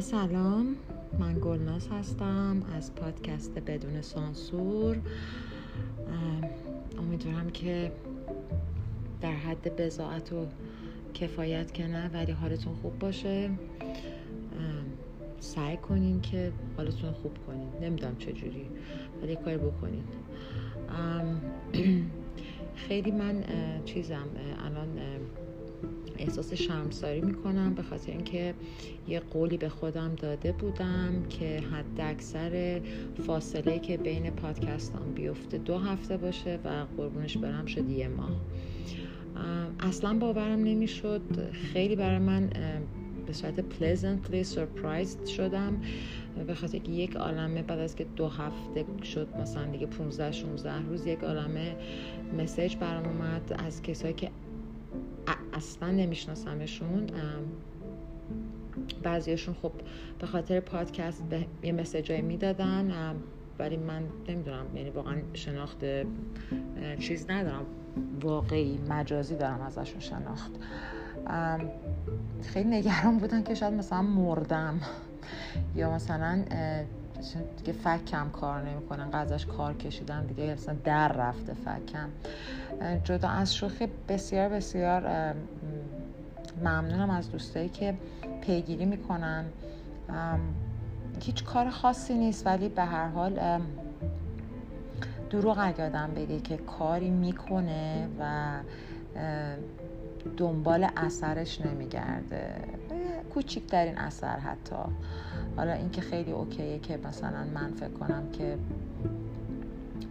سلام. من گلناز هستم از پادکست بدون سانسور. امیدوارم که در حد بزاعت و کفایت که نه ولی حالتون خوب باشه. سعی کنین که حالتون خوب کنین. نمی‌دونم چجوری ولی کاری بکنین. خیلی من چیزم الان احساس شرمساری می‌کنم به خاطر اینکه یه قولی به خودم داده بودم که حد اکثر فاصله که بین پادکستان بیفته دو هفته باشه و قربونش برم شد یه ماه. اصلا باورم نمی‌شد. خیلی برای من به صورت pleasantly surprised شدم. به خاطر که یک عالمه بعد از که دو هفته شد مثلا دیگه 15 16 روز یک عالمه مسیج برام اومد از کسایی که اصلا نمیشناسمشون بعضیشون خب به خاطر پادکست به یه مسیجای می‌دادن ولی من نمی‌دونم یعنی واقعا شناخت چیز ندارم. واقعی مجازی دارم ازشون شناخت. خیلی نگران بودن که شاید مثلا مردم یا مثلا دیگه فکم کار نمی‌کنن ازش کار کشیدن دیگه اصلا در رفته فکم. جدا از شوخی بسیار بسیار ممنونم از دوستایی که پیگیری می‌کنن. هیچ کار خاصی نیست ولی به هر حال دروغ اگه آدم بگه که کاری می‌کنه و دنبال اثرش نمیگرده. کوچکترین اثر حتی. حالا اینکه خیلی اوکیه که مثلا من فکر کنم که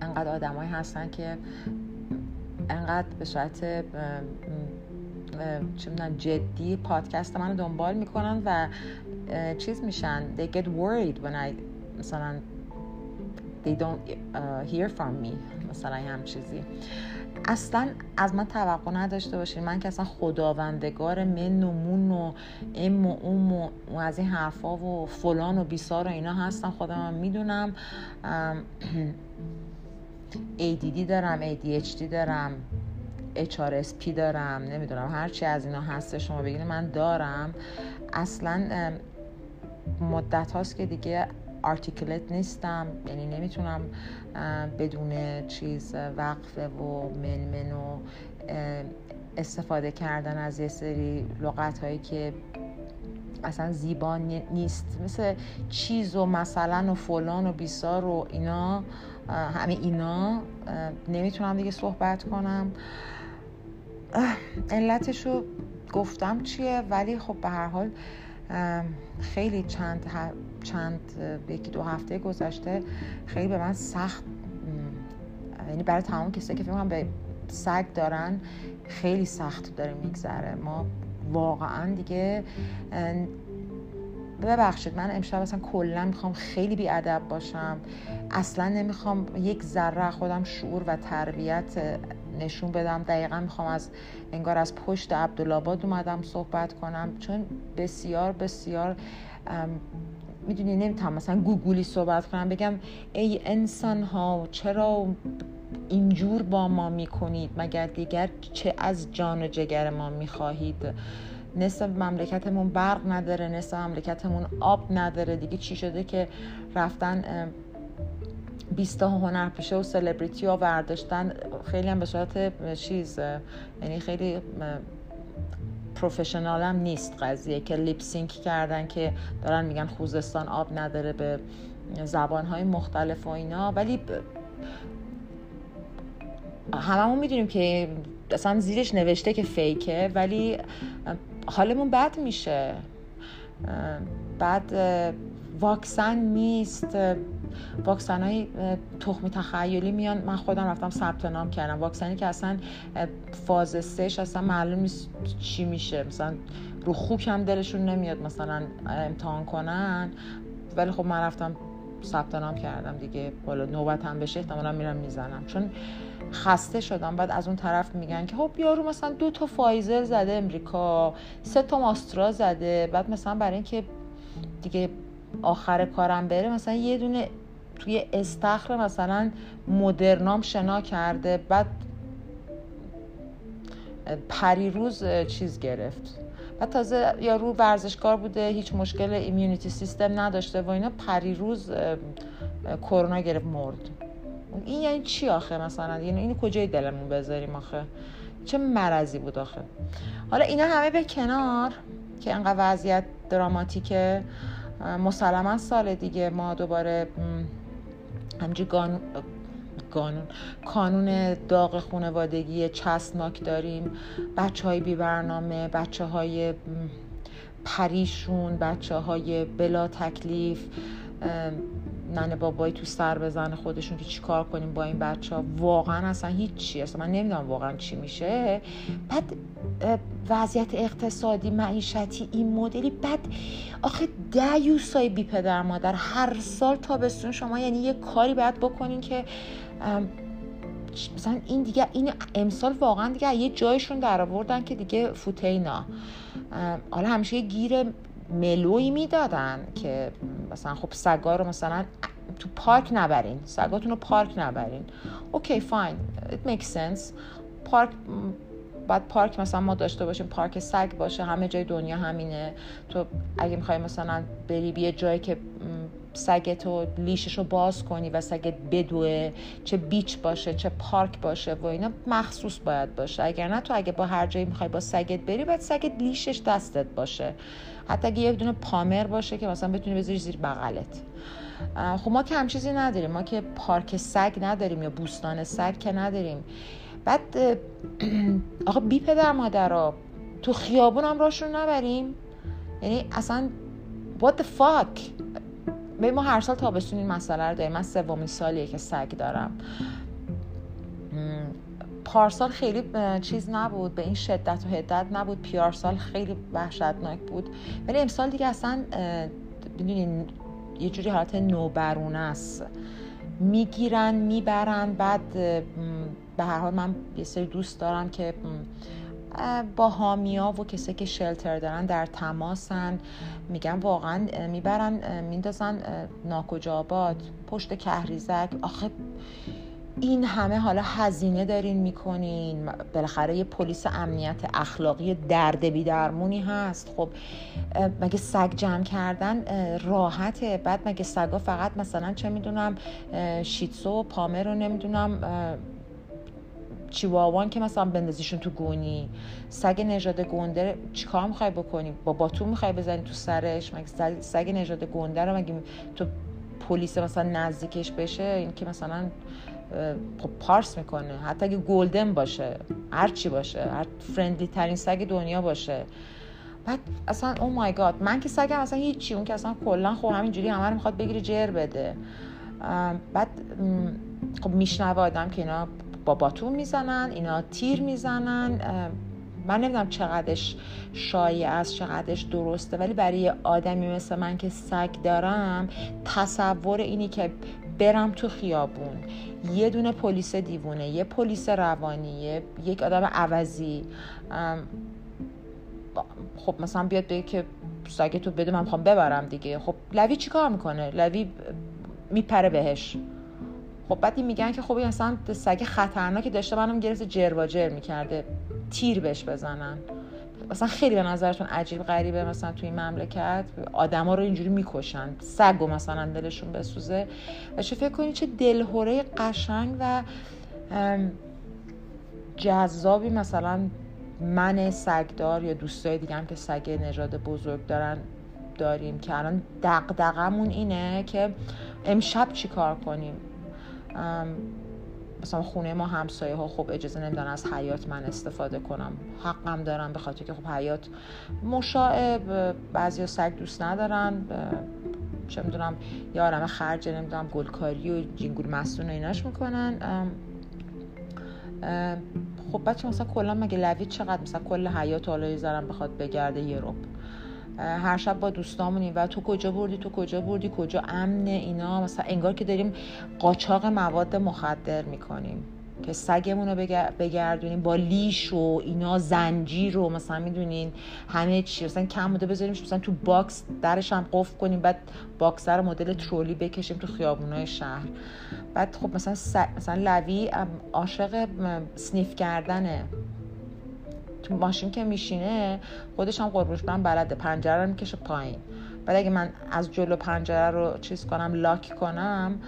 انقدر آدمایی هستن که انقدر به صورت چه جدی پادکست منو دنبال می‌کنن و چیز میشن. They get worried when I مثلا they don't uh, hear from me. مثلا هم چیزی اصلا از من توقع نداشته باشین. من که اصلا خداوندگار من و مون و ام و اوم و از این حرفا و فلان و بیسار و اینا هستم خودم می‌دونم. ADD دارم ADHD دارم HRSP دارم نمی‌دونم هرچی از اینا هست شما بگید من دارم. اصلا مدت هاست که دیگه آرتیکلت نیستم یعنی نمی‌تونم بدون چیز وقفه و منمن و استفاده کردن از یه سری لغت هایی که اصلا زیبا نیست. مثل چیز و مثلا و فلان و بیسار و اینا همه اینا نمی‌تونم دیگه صحبت کنم. علتش رو گفتم چیه ولی خب به هر حال خیلی چند چند یکی دو هفته گذشته خیلی به من سخت یعنی برای تمام کسایی که فکر به سگ دارن خیلی سخت داره میگذره. ما واقعا دیگه ببخشید من امشب اصلا کلا می‌خوام خیلی بیادب باشم. اصلا نمی‌خوام یک ذره خودم شعور و تربیت نشون بدم. دقیقا می‌خوام از انگار از پشت عبدالآباد اومدم صحبت کنم. چون بسیار بسیار می‌دونی نمی‌تونم مثلا گوگولی صحبت کنم. بگم ای انسان ها چرا اینجور با ما می‌کنید؟ مگر دیگر چه از جان و جگر ما می‌خواهید؟ نصف مملکتمون برق نداره نصف مملکتمون آب نداره. دیگه چی شده که رفتن بیستا هنر پیشه و سلبریتی ها ورداشتن خیلی هم به صورت چیز یعنی خیلی پروفشنال هم نیست قضیه که لیپسینک کردن که دارن میگن خوزستان آب نداره به زبان های مختلف و اینا. ولی هممون می‌دونیم که اصلا زیرش نوشته که فیکه ولی حالمون بد میشه. بعد واکسن نیست. واکسن های تخمی تخیلی میان. من خودم رفتم ثبت نام کردم. واکسنی که اصلا فاز سهش اصلا معلوم نیست چی میشه. مثلا رو خوک هم دلشون نمیاد مثلا امتحان کنن. ولی خب من رفتم ثبت نام کردم دیگه. بالا نوبت هم بشه احتمالا میرم می‌زنم. چون خسته شدم. بعد از اون طرف میگن که خب یارو مثلا دو تا فایزر زده امریکا سه تا ماسترا زده. بعد مثلا برای اینکه دیگه آخر کارم بره مثلا یه دونه توی استخر مثلا مدرنام شنا کرده بعد پریروز چیز گرفت. و تازه یارو ورزشکار بوده هیچ مشکل ایمیونیتی سیستم نداشته و اینا پریروز کرونا گرفت مرد. این یعنی چی آخه مثلا؟ یعنی اینو کجای دلمون بذاریم آخه؟ چه مرضی بود آخه؟ حالا اینا همه به کنار که انقدر وضعیت دراماتیکه. مسلما سال دیگه. ما دوباره همجی قانون کانون داغ خانوادگی چسبناک داریم. بچه های بی برنامه بچه های پریشون بچه های بلا تکلیف ننه بابایی تو سر بزنه خودشون که چیکار کنیم با این بچه ها. واقعا اصلا هیچ اصلا من نمی‌دونم واقعا چی میشه. بعد وضعیت اقتصادی معیشتی این مدلی. بعد آخه یوسای بی پدر مادر هر سال تابستون شما یعنی یه کاری باید بکنین که مثلا این دیگه این امسال واقعا دیگه یه جایشون در آوردن که دیگه فوتینا حالا همیشه یه گیر mellow ی می‌دادن که مثلا خب سگا رو مثلا تو پارک نبرین سگاتون رو پارک نبرین. OK fine it makes sense. پارک بعد پارک مثلا ما داشته باشیم پارک سگ باشه همه جای دنیا همینه. تو اگه می‌خوای مثلا بری یه جایی که سگت و leash ش رو باز کنی و سگت بدوه چه بیچ باشه چه پارک باشه و اینا مخصوص باید باشه. اگر نه تو اگه با هر جایی می‌خوای با سگت بری باید سگت لیشش دستت باشه. حتی اگه یه دونه پامر باشه که مثلا بتونی بذاری زیر بغلت. خب ما که هم چیزی نداریم. ما که پارک سگ نداریم یا بوستان سگ که نداریم. بعد آقا بی پدر مادر تو خیابون هم راشون نبریم. یعنی اصلا what the fuck به ما هر سال تابستون این مسئله رو داریم. من سومین سالیه که سگ دارم. پارسال خیلی چیز نبود به این شدت و حدت نبود. پیار سال خیلی وحشتناک بود. ولی امسال دیگه اصلا بدونین یه جوری حالت نوبرونه است. می‌گیرن می‌برن بعد به هر حال من یه سری دوست دارم که با هامیا و کسی که شلتر دارن در تماسن. میگن واقعا می‌برن میندازن ناکجا آباد پشت کهریزک. آخه این همه حالا هزینه دارین می‌کنین. بالاخره یه پلیس امنیت اخلاقی درد بیدرمونی هست. خب مگه سگ جمع کردن راحته؟ بعد مگه سگا فقط مثلا چه می‌دونم شیتسو و پامه رو نمی‌دونم چیواوان که مثلا بندازیشون تو گونی. سگ نژاد گنده چیکار می‌خوای بکنی؟ با باتون می‌خوای بزنی تو سرش؟ مگه سگ نژاد گنده رو مگه تو پلیس مثلا نزدیکش بشه؟ این که مثلا خب پارس می‌کنه. حتی اگه گلدن باشه هر چی باشه هر فرندلی ترین سگ دنیا باشه. بعد اصلا او مای گاد من که سگم اصلا هیچی. اون که اصلا کلا خب همینجوری همه رو می‌خواد بگیره جر بده. بعد خب میشنوه آدم که اینا با باتون می‌زنن اینا تیر می‌زنن. من نمی‌دونم چقدرش شایع است چقدرش درسته ولی برای آدمی مثل من که سگ دارم تصور اینی که برم تو خیابون. یه دونه پلیس دیوونه یه پلیس روانی یک آدم عوضی. خب مثلا بیاد بگه که سگ تو بده من می‌خوام ببرم دیگه. خب لوی چی کار می‌کنه؟ لوی میپره بهش. خب بعد میگن که خب اصلا سگ خطرناکی داشته منم گرفت جر می‌کرده. تیر بهش بزنن. مثلا خیلی به نظرتون عجیب غریبه مثلا توی این مملکت آدما رو اینجوری می‌کشن سگ و مثلا دلشون بسوزه. و چه فکر کنید چه دلهوره قشنگ و جذابی مثلا من سگدار یا دوستای دیگه که سگ نژاد بزرگ دارن داریم که الان دقدقمون اینه که امشب چی کار کنیم مثلا خونه ما همسایه ها خب اجازه نمیدن از حیات من استفاده کنم. حقم دارم به خاطر که خب حیات مشاعب بعضی سگ دوست ندارن چه می‌دونم یه آرم خرج نمی‌دونم گلکاری و جینگول مستون ایناش می‌کنن. خب بچه مثلا کلا مگه لوی چقدر مثلا کل حیات حالا زارم بخواد بگرده یه هر شب با دوستامونیم. و تو کجا بردی؟ تو کجا بردی؟ کجا امنه اینا. مثلا انگار که داریم قاچاق مواد مخدر می‌کنیم که سگمون رو بگردونیم. با leash و اینا زنجیر رو مثلا می‌دونین همه چی. مثلا کم بوده بذاریم مثلا تو box درش هم قفل کنیم. بعد box رو مدل trolley بکشیم تو خیابونای شهر. بعد خب مثلا مثلا لوی عاشق sniff کردنه. تو ماشین که میشینه خودش هم قربوش من بلده پنجره رو می‌کشه پایین. بعد اگه من از جلو پنجره رو چیز کنم لاک کنم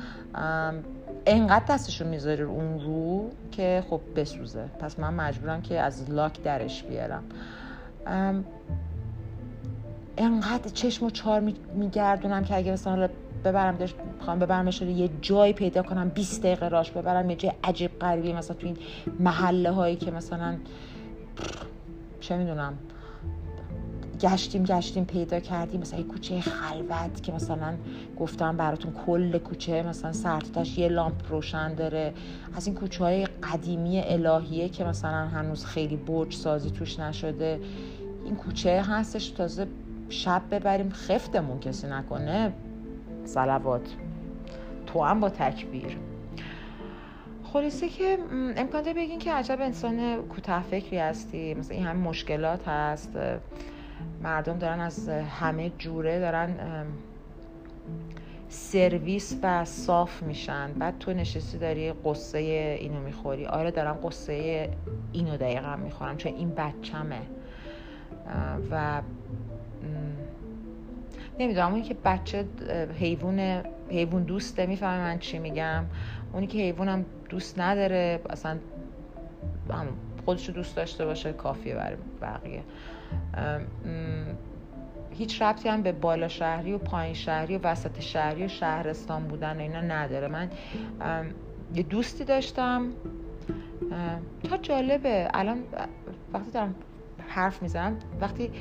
انقدر دستشو می‌ذاری اون رو که خب بسوزه. پس من مجبورم که از لاک درش بیارم. انقدر چشم و چار میگردونم که اگه مثلا ببرم داشت بخوام ببرم یه جای پیدا کنم 20 دقیقه راش ببرم یه جای عجیب غریبی مثلا تو این محله هایی که مثلا چه می‌دونم گشتیم گشتیم پیدا کردیم مثلا یه کوچه خلوت که مثلا گفتم براتون کل کوچه مثلا سرتش یه لامپ روشن داره. از این کوچه های قدیمی الهیه که مثلا هنوز خیلی برج سازی توش نشده. این کوچه هستش تازه شب ببریم خفتمون کسی نکنه. سلوات. تو هم با تکبیر. خلاصه که امکان داره بگین که عجب انسان کوتاه فکری هستی. مثلا این همه مشکلات هست. مردم دارن از همه جوره دارن سرویس و صاف میشن. بعد تو نشستی داری قصه اینو می‌خوری. آره دارم قصه اینو دقیقا می‌خورم چون این بچمه. و نمی‌دونم اونی که بچه حیوان حیوان دوسته می‌فهمه من چی میگم. اونی که حیوانم دوست نداره اصلا خودشو دوست داشته باشه کافیه برای بقیه. هیچ ربطی هم به بالا شهری و پایین شهری و وسط شهری و شهرستان بودن و اینا نداره. من یه دوستی داشتم. تا جالبه الان وقتی دارم حرف می‌زنم وقتی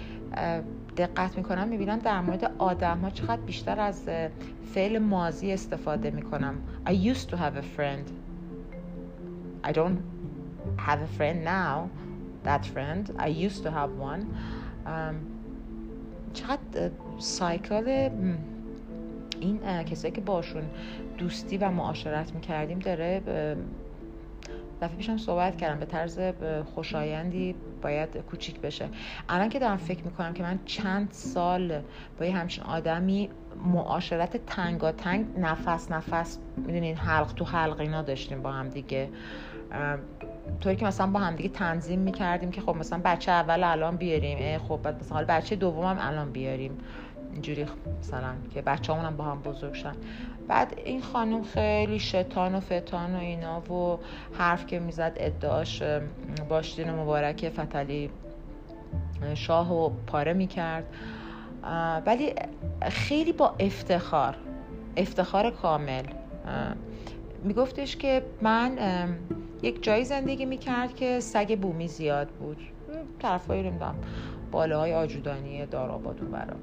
دقت می‌کنم می‌بینم در مورد آدم ها چقدر بیشتر از فعل مازی استفاده می‌کنم. I used to have a friend. I don't have a friend now that friend. I used to have one. Um, چقدر سایکل این کسایی که باشون دوستی و معاشرت می‌کردیم داره دفعه پیشم صحبت کردم به طرز خوشایندی باید کوچیک بشه. الان که دارم فکر می‌کنم که من چند سال با یه همچین آدمی معاشرت تنگ نفس نفس می‌دونین حلق تو حلق اینا داشتیم با هم دیگه. طوری که مثلا با هم دیگه تنظیم می‌کردیم که خب مثلا بچه اول الان بیاریم خب بعد مثلا بچه دومم الان بیاریم. اینجوری مثلا که بچه هم با هم بزرگ شن بعد این خانم خیلی شتان و فتان و اینا و حرف که می‌زد ادعاش باشدین مبارک فتلی شاه و پاره می‌کرد. ولی خیلی با افتخار افتخار کامل. میگفتش که من یک جایی زندگی می‌کرد که سگ بومی زیاد بود. طرفایی میدم بالاهای آجودانی داراباد اون برا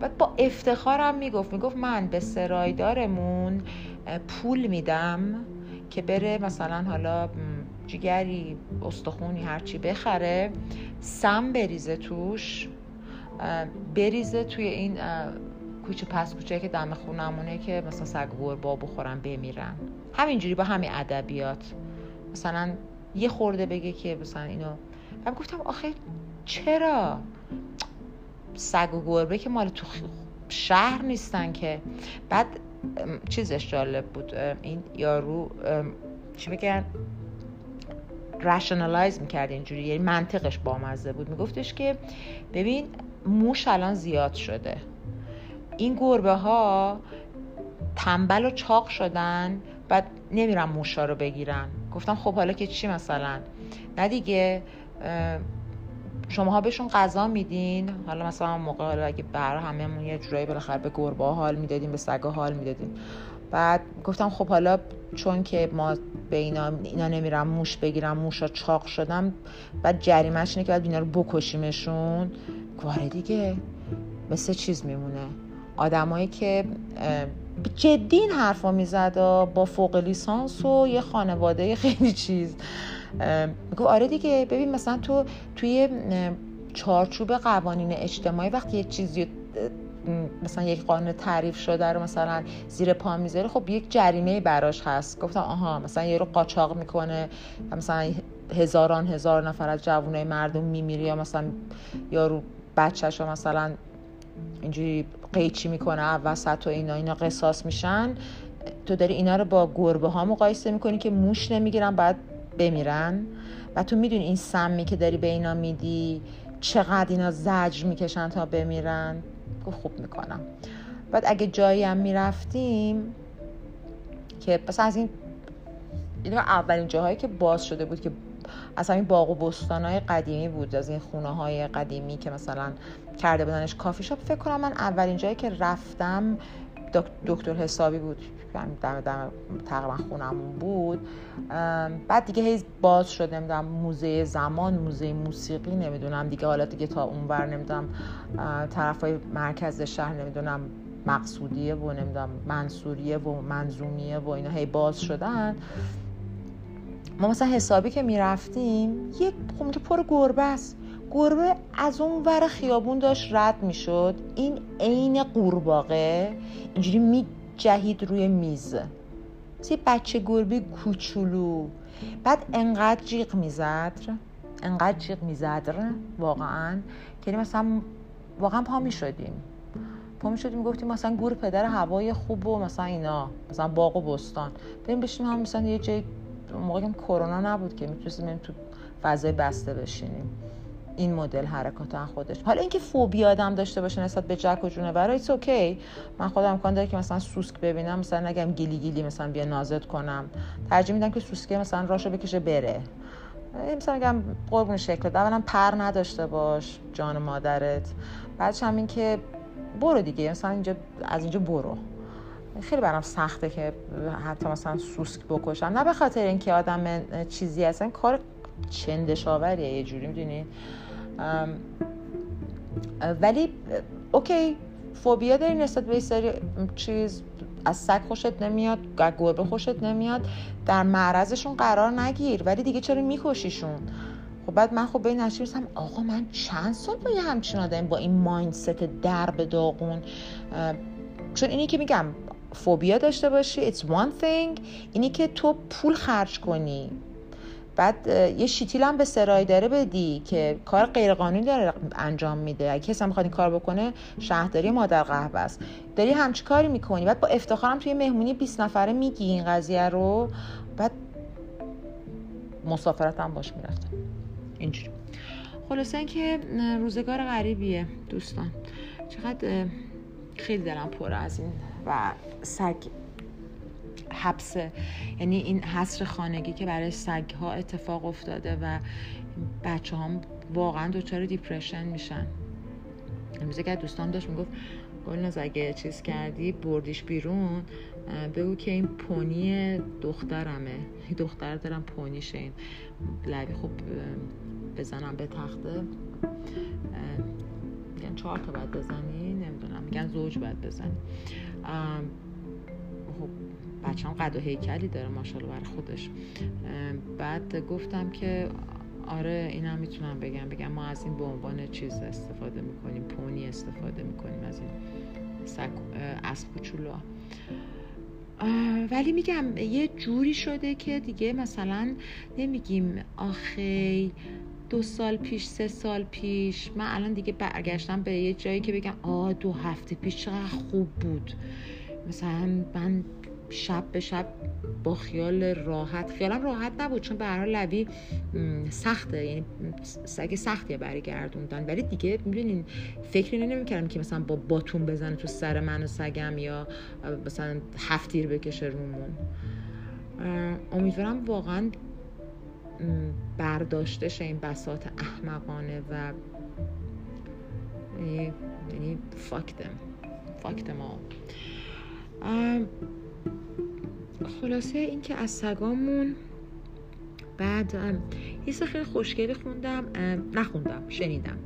بعد با افتخارم می‌گفت می‌گفت من به سرایدارمون پول میدم که بره مثلا حالا جگری استخونی هرچی بخره سم بریزه توش بریزه توی این کوچه پس کوچه که دم خونمونه که مثلا سگ با بخورن بمیرن. همینجوری با همین ادبیات. مثلا یه خورده بگه که مثلا اینو من گفتم آخه چرا؟ سگ و گربه که مال تو شهر نیستن که. بعد چیزش جالب بود این یارو چی بگن رشنالایز می‌کرد اینجوری یعنی منطقش بامزه بود. میگفتش که ببین موش الان زیاد شده. این گربه ها تنبل و چاق شدن بعد نمیرن موشا رو بگیرن. گفتم خب حالا که چی مثلا؟ نه دیگه. شماها بهشون غذا میدین؟ حالا مثلا موقع حالا اگه بر هممون یه جورایی بالاخره به گربه حال می‌دادیم به سگا حال می‌دادیم. بعد گفتم خب حالا چون که ما به اینا اینا نمیرم موش بگیرم موشا چاق شدم بعد جریمش اینه که بعد اینا رو بکشیمشون. گواره دیگه مثل چیز میمونه. آدمایی که جدی این حرفا می‌زد با فوق لیسانس و یه خانواده خیلی چیز. میگو آره دیگه ببین مثلا تو توی چارچوب قوانین اجتماعی وقتی یه چیزی مثلا یک قانون تعریف شده رو مثلا زیر پا می‌ذاره خب یک جریمه براش هست. گفتم آها مثلا یه رو قاچاق می‌کنه مثلا هزاران هزار نفر از جوانای مردم میمیری یا مثلا یارو بچهش رو مثلا اینجوری قیچی می‌کنه وسط و اینا اینا قصاص میشن. تو داری اینا رو با گربه ها مقایسه می‌کنی که موش نمی‌گیرن بعد بمیرن و تو می‌دونی این سمی که داری به اینا میدی چقدر اینا زجر می‌کشن تا بمیرن؟ خوب می‌کنم. بعد اگه جایی هم می‌رفتیم که پس از این این اولین جاهایی که باز شده بود که از همین باغ و بستان های قدیمی بود از این خونه های قدیمی که مثلا کرده بودنش کافی شاپ فکر کنم من اولین جایی که رفتم دکتر حسابی بود. تقریبا خونمون بود. بعد دیگه هیز باز شده نمی‌دونم موزه زمان موزه موسیقی نمی‌دونم دیگه. حالا دیگه تا اونور نمی‌دونم طرفای مرکز شهر نمی‌دونم مقصودیه و نمی‌دونم منصوریه و منظومیه و اینا هی باز شدن. ما مثلا حسابی که می‌رفتیم یک خونجا پر گربه است. گربه از اون ور خیابون داشت رد می‌شد. این عین قورباغه. اینجوری می جهید روی میز. یه بچه گربه کوچولو. بعد انقدر جیغ می‌زد. انقدر جیغ می‌زد واقعا که مثلا واقعا پا می‌شدیم. پا می‌شدیم گفتیم مثلا گور پدر هوای خوب و مثلا اینا مثلا باغ و بستان. بریم بشیم هم مثلا یه جای موقع کرونا نبود که می‌تونستیم تو فضای بسته بشینیم. این مدل حرکات خودش. حالا اینکه فوبیا آدم داشته باشه نسبت به جک و جونه برای ایتس اوکی من خودم امکان داره که مثلا سوسک ببینم مثلا نگم گیلی گیلی مثلا بیا نازت کنم. ترجیح میدم که سوسکه مثلا راشو بکشه بره. مثلا میگم قربون شکل اولا پر نداشته باش جان مادرت. بعدش هم این که برو دیگه. مثلا اینجا از اینجا برو. خیلی برام سخته که حتی مثلا سوسک بکشم. نه به خاطر اینکه آدم چیزی هستن کار چندشاوریه یه جوری می‌دونی؟ ولی اوکی فوبیا داری نسبت به سری چیز از سگ خوشت نمیاد گربه خوشت نمیاد در معرضشون قرار نگیر. ولی دیگه چرا میکشیشون؟ خب بعد من خب به این رسم آقا من چند سال با یه همچین آدم با این ماینست درب داغون چون اینی که میگم فوبیا داشته باشی it's one thing. اینی که تو پول خرج کنی. بعد یه شیتیل هم به سرای داره بدی که کار غیرقانونی داره انجام میده. اگه کسی می‌خواد این کار بکنه شهرداری مادر قهوه است. داری همچی کاری می‌کنی. بعد با افتخارم توی مهمونی 20 نفره میگی این قضیه رو. بعد مسافرت هم باش می‌رفتم اینجوری. خلاصه اینکه روزگار غریبیه دوستان. چقدر خیلی دلم پر از این و سگ حبسه. یعنی این حصر خانگی که برای سگ ها اتفاق افتاده و بچه هم واقعا دچار دیپرشن میشن. امروز که دوستان داشت می‌گفت گلناز اگه چیز کردی بردیش بیرون. بگو که این پونی دخترمه. دختر دارم پونیشه. این لبی خوب بزنم به تخته. میگن چهار تا باید بزنی نمی‌دونم میگن زوج باید بزنی. بچه هم قد و هیکلی داره ماشاءالله برای خودش. بعد گفتم که آره اینم می‌تونم بگم. بگم ما از این به عنوان چیز استفاده می‌کنیم پونی استفاده می‌کنیم از این اسب کوچولو. ولی میگم یه جوری شده که دیگه مثلا نمیگیم آخه دو سال پیش سه سال پیش. من الان دیگه برگشتم به یه جایی که بگم آ دو هفته پیش چقدر خوب بود. مثلا من شب به شب با خیال راحت خیالم راحت نبود چون به هر لبی سخته یعنی سگ سختیه برگردوندن. ولی دیگه می‌دونین فکری نمی‌کردم که مثلا با باتون بزنه تو سر من و سگم یا مثلا هفتیر بکشه رومون. امیدوارم واقعا برداشته این بسات احمقانه و یعنی فاکتم فاکتم خلاصه اینکه از سگامون بعد یه خیلی خوشگلی خوندم نخوندم شنیدم.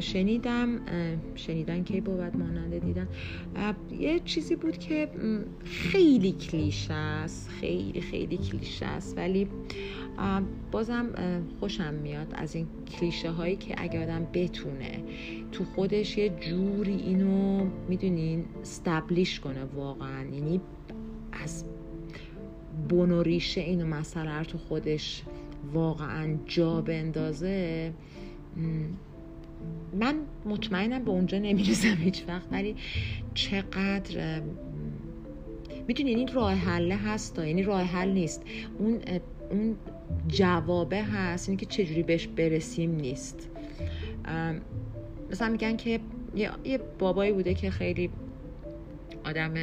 شنیدم شنیدن کی بود ماننده دیدن. یه چیزی بود که خیلی کلیشه است خیلی خیلی کلیشه است. ولی بازم خوشم میاد از این کلیشه هایی که اگه آدم بتونه تو خودش یه جوری اینو می‌دونین استبلیش کنه واقعا. یعنی از بن و ریشه اینو رو تو خودش واقعا جا بندازه من مطمئنم به اونجا نمی‌رسم هیچ وقت ولی چقدر می‌دونی این راه حله هست یعنی راه حل نیست. اون اون جوابه هست اینه که چجوری بهش برسیم نیست. مثلا میگن که یه بابایی بوده که خیلی آدم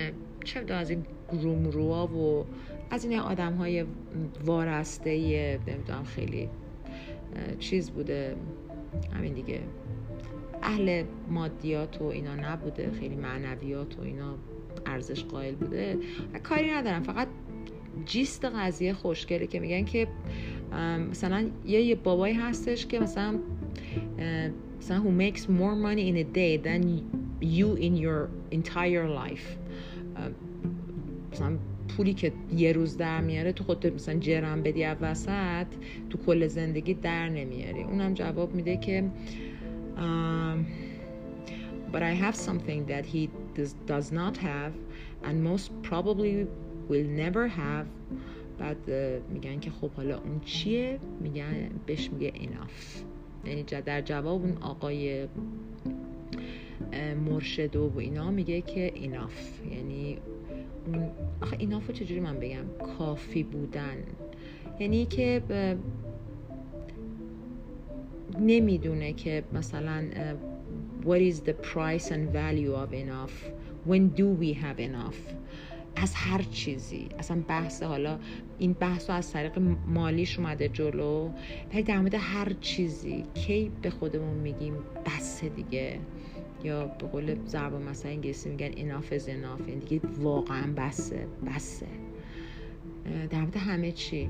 چه از این رومروا و از این آدم های وارسته نمی‌دونم خیلی چیز بوده همین دیگه. اهل مادیات و اینا نبوده خیلی معنویات و اینا ارزش قائل بوده. کاری ندارم فقط جیست قضیه خوشگله که میگن که مثلا یه یه بابایی هستش که مثلا مثلا who makes more money in a day than you in your entire life. مثلا پولی که یه روز در میاره تو خودت مثلا جرم بدی وسط تو کل زندگی در نمیاری. اونم جواب میده که um, but I have something that he does, does not have and most probably will never have. بعد میگن که خب حالا اون چیه؟ میگن بهش میگه enough یعنی در جواب اون آقای مرشد و اینا میگه که enough. یعنی اون آخه اینافو چجوری من بگم؟ کافی بودن. یعنی که نمی‌دونه که مثلا what is the price and value of enough? When do we have enough? از هر چیزی. اصلا بحث حالا این بحث از طریق مالیش اومده جلو. ولی در مورد هر چیزی کی به خودمون میگیم بسه دیگه. یا به قول ضرب مثلا انگلیسی میگن enough is enough. یعنی دیگه واقعا بسه. بسه. در مورد همه چی.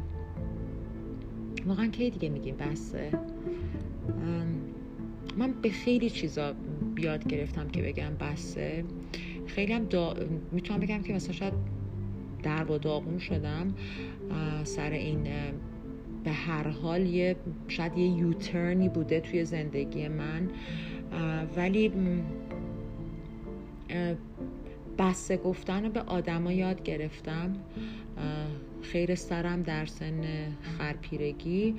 واقعا کی دیگه میگیم بسه؟ من به خیلی چیزا بیاد گرفتم که بگم بسه. خیلی هم دا... می‌تونم بگم که مثلا شاید در و داغون شدم سر این به هر حال یه شاید یه یوترنی بوده توی زندگی من. ولی بسته گفتن رو به آدما یاد گرفتم. خیر سرم در سن خرپیرگی.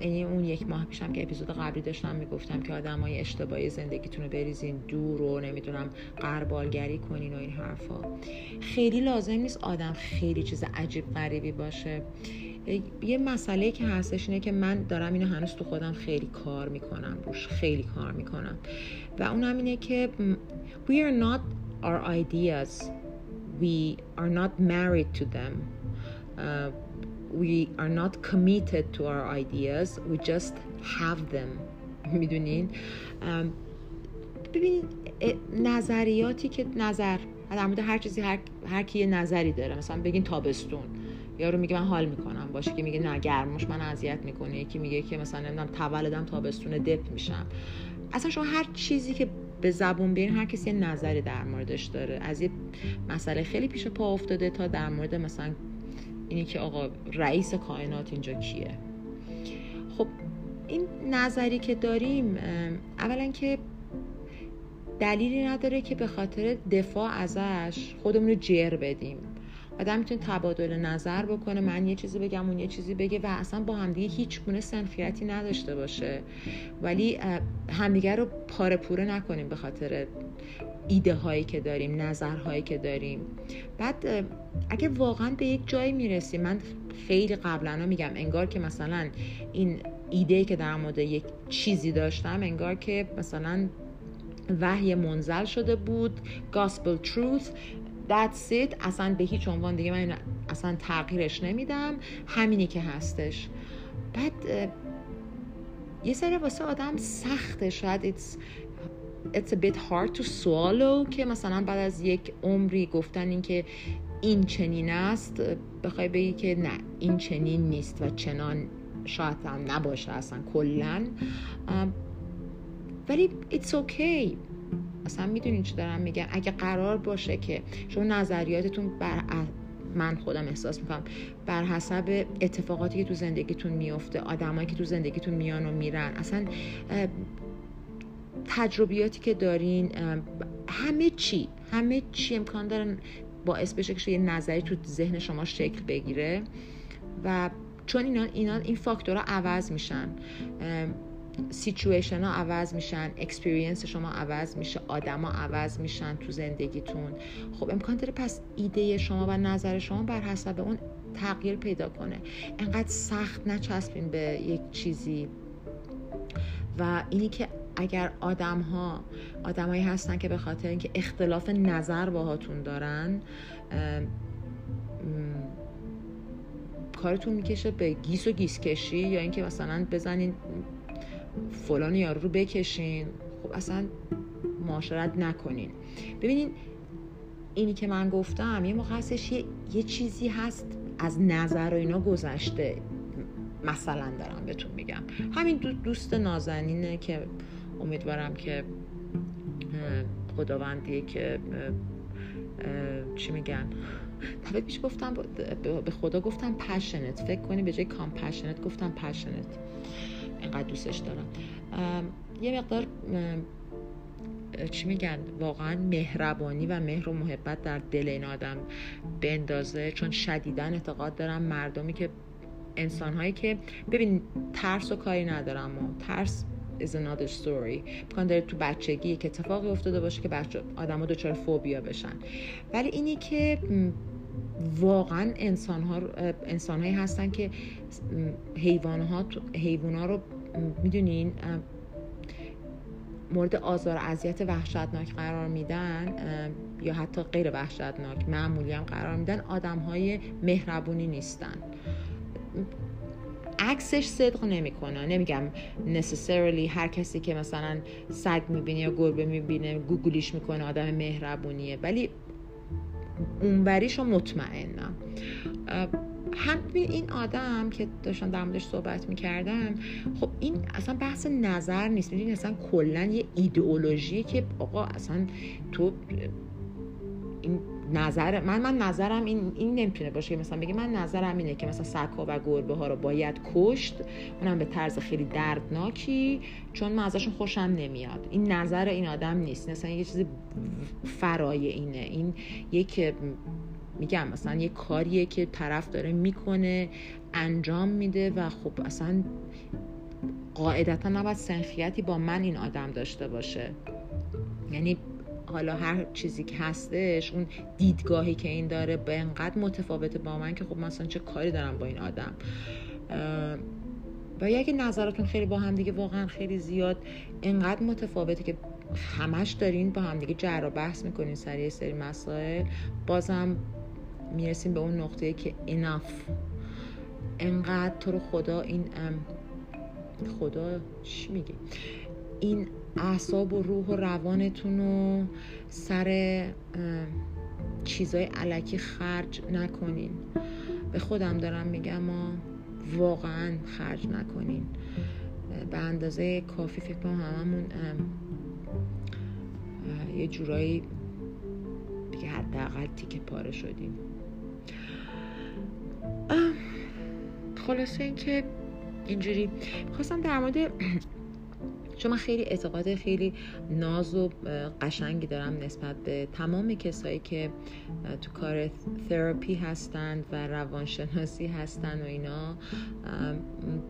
یعنی اون یک ماه پیشم که اپیزود قبلی داشتم می‌گفتم که آدم های اشتباهی زندگیتون رو بریزین دور و نمی‌دونم قربالگری کنین و این حرفا. خیلی لازم نیست آدم خیلی چیز عجیب غریبی باشه. یه مسئله که هستش اینه که من دارم اینو هنوز تو خودم خیلی کار می‌کنم روش خیلی کار می‌کنم. و اونم اینه که we are not our ideas. We are not married to them. We are not committed to our ideas we just have them. می‌دونین؟ ببینید نظریاتی که نظر در مورد هر چیزی هر, هر کی یه نظری داره مثلا بگین تابستون. یارو میگه من حال می‌کنم باشه که میگه نه گرمش من اذیت می‌کنه. یکی میگه که مثلا نمی‌دونم تولدم تابستون دپ میشم. اصلا شما هر چیزی که به زبون بیارین هر کسی یه نظری در موردش داره. از یه مسئله خیلی پیش پا افتاده تا در مورد مثلا اینی که آقا رئیس کائنات اینجا کیه؟ خب این نظری که داریم اولا که دلیلی نداره که به خاطر دفاع ازش خودمون رو جر بدیم. آدم می‌تونه تبادل نظر بکنه من یه چیزی بگم اون یه چیزی بگه و اصلا با همدیگه هیچ گونه سنخیتی نداشته باشه. ولی همدیگه رو پاره پوره نکنیم به خاطر ایده هایی که داریم نظرهایی که داریم. بعد اگه واقعا به یک جایی می‌رسیم من خیلی قبلا میگم انگار که مثلا این ایده که در مورد یک چیزی داشتم انگار که مثلا وحی منزل شده بود gospel truth that's it. اصلا به هیچ عنوان دیگه من اصلا تغییرش نمیدم. همینی که هستش. بعد یه سری واسه آدم سخته. شاید it's, it's a bit hard to swallow که مثلا بعد از یک عمری گفتن این که این چنین است بخوای بگی که نه این چنین نیست و چنان شاید هم نباشه اصلا کلا ولی it's okay. اصلا می‌دونین چی دارم میگم؟ اگه قرار باشه که شما نظریاتتون بر من خودم احساس می‌کنم بر حسب اتفاقاتی که تو زندگیتون میفته آدمایی که تو زندگیتون میان و میرن اصلا تجربیاتی که دارین همه چی همه چی امکان دارن باعث بشه که یه نظری تو ذهن شما شکل بگیره و چون اینا, اینا این فاکتورها عوض میشن سیچویشن ها عوض میشن experience شما عوض میشه آدما عوض میشن تو زندگیتون. خب امکان داره پس ایده شما و نظر شما بر حسب اون تغییر پیدا کنه. انقدر سخت نچسبین به یک چیزی. و اینی که اگر آدم ها آدمایی هستن که به خاطر اینکه اختلاف نظر باهاتون دارن کارتون می‌کشه به گیس و گیس کشی یا اینکه مثلا بزنین فلان یارو رو بکشین. خب اصلا معاشرت نکنین. ببینین اینی که من گفتم یه موقع یه, یه چیزی هست از نظر و اینا گذشته. مثلا دارم بهتون میگم. همین دوست نازنینه که امیدوارم که خداوندی که چی میگن؟ دفعه پیش گفتم به خدا گفتم passionate فکر کنی به جای compassionate گفتم passionate اینقدر دوستش دارم. یه مقدار چی میگن؟ واقعا مهربانی و مهر و محبت در دل این آدم بندازه. چون شدیدن اعتقاد دارم مردمی که انسان هایی که ببین ترس و کاری ندارم و ترس is another story. بکن داره تو بچگی یک اتفاقی افتاده باشه که بچه آدم ها دچار فوبیا بشن. ولی اینی که واقعا انسان ها انسان هایی هستن که حیوان ها حیوان ها رو می‌دونین مورد آزار اذیت وحشتناک قرار میدن یا حتی غیر وحشتناک معمولی هم قرار میدن آدم های مهربونی نیستن. عکسش صدق نمی‌کنه. نمیگم necessarily هر کسی که مثلا سگ می‌بینه یا گربه می‌بینه گوگلیش می‌کنه آدم مهربونیه. ولی اونوریشو مطمئنم. هم این آدم که داشتن در موردش صحبت می‌کردم خب این اصلا بحث نظر نیست. می‌دونی اصلا کلا یه ایدئولوژی که آقا اصلا تو این نظر من من نظرم این این نمی‌تونه باشه که مثلا بگه من نظرم اینه که مثلا سگ‌ها و گربه ها رو باید کشت. اونم به طرز خیلی دردناکی چون من ازشون خوشم نمیاد. این نظر این آدم نیست. مثلا یه چیزی فرای اینه. این یک میگم مثلا یه کاریه که طرف داره می‌کنه انجام میده و خب اصلا قاعدتا نباید سنخیتی با من این آدم داشته باشه. یعنی حالا هر چیزی که هستش اون دیدگاهی که این داره به انقدر متفاوته با من که خب مثلا چه کاری دارم با این آدم. و اگه نظراتون خیلی با هم دیگه واقعا خیلی زیاد انقدر متفاوته که همش دارین با هم دیگه جر بحث می‌کنین سر یه سری مسائل. بازم می‌رسیم به اون نقطه که اناف انقدر تو رو خدا این خدا چی میگه؟ این اعصاب و روح و روانتون رو سر چیزای علکی خرج نکنین. به خودم دارم میگم ما واقعا خرج نکنین. به اندازه کافی فکر کنم هممون یه جورایی دیگه حداقل تیکه پاره شدیم. خلاصه اینکه اینجوری خواستم در مورد چون من خیلی اعتقاد خیلی ناز و قشنگی دارم نسبت به تمام کسایی که تو کار تراپی هستند و روانشناسی هستن و اینا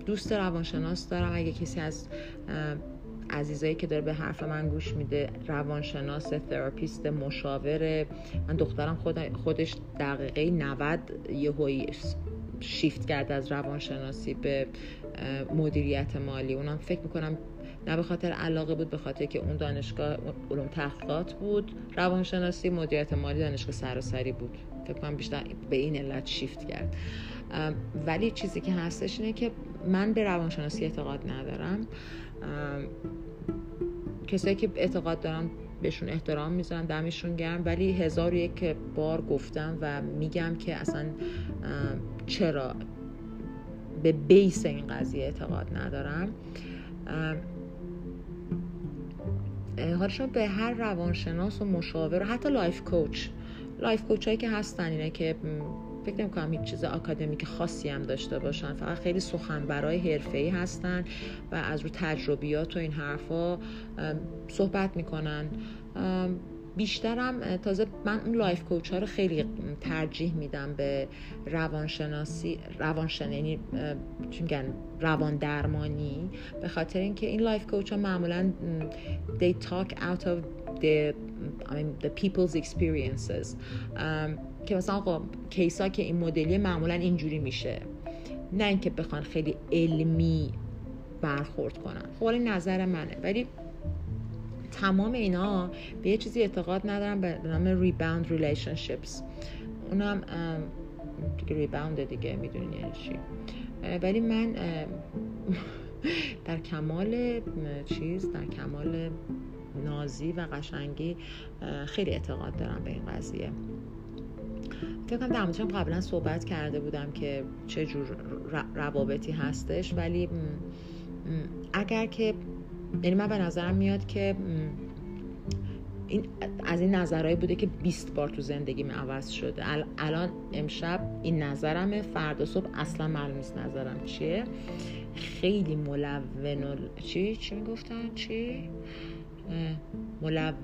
دوست روانشناس دارم. اگه کسی از عزیزایی که داره به حرف من گوش میده روانشناس تراپیست مشاوره من دخترم خودش دقیقه 90 یه شیفت کرد از روانشناسی به مدیریت مالی. اونم فکر می‌کنم نه به خاطر علاقه بود به خاطر که اون دانشگاه علوم تحقیقات بود روانشناسی مدیریت مالی دانشگاه سراسری بود. فکر کنم بیشتر به این علت شیفت کرد. ولی چیزی که هستش اینه که من به روانشناسی اعتقاد ندارم. کسایی که اعتقاد دارن بهشون احترام می‌ذارن دمشون گرم. ولی هزار یک بار گفتم و میگم که اصلا چرا؟ به بیس این قضیه اعتقاد ندارم. حالا شما به هر روانشناس و مشاور و حتی life coach. life coach هایی که هستن اینه که فکر نمی کنم هیچ چیز آکادمیک خاصی هم داشته باشن فقط خیلی سخنورای ای هستن و از رو تجربیات و این حرفا صحبت می‌کنن. بیشترم تازه من اون life coach ها رو خیلی ترجیح میدم به روانشناسی روانشن یعنی میگن؟ روان درمانی به خاطر اینکه این life coach ها معمولا they talk out of the I mean the people's experiences. که مثلا آقا case ها که این مدلی معمولا اینجوری میشه. نه اینکه بخوان خیلی علمی برخورد کنن. خب نظر منه. ولی تمام اینا به یه چیزی اعتقاد ندارم به نام rebound relationships اونم دیگه ریباوند دیگه می‌دونین یعنی چی. ولی من در کمال چیز در کمال نازی و قشنگی خیلی اعتقاد دارم به این قضیه. فکر کنم در قبلا صحبت کرده بودم که چه جور روابطی هستش ولی اگر که یعنی من به نظرم میاد که این از این نظرهایی بوده که 20 بار تو زندگی عوض شده. الان امشب این نظرمه فردا صبح اصلا معلوم نیست نظرم چیه. خیلی ملون و... چی؟ چی می‌گفتن؟ چی؟ ملون.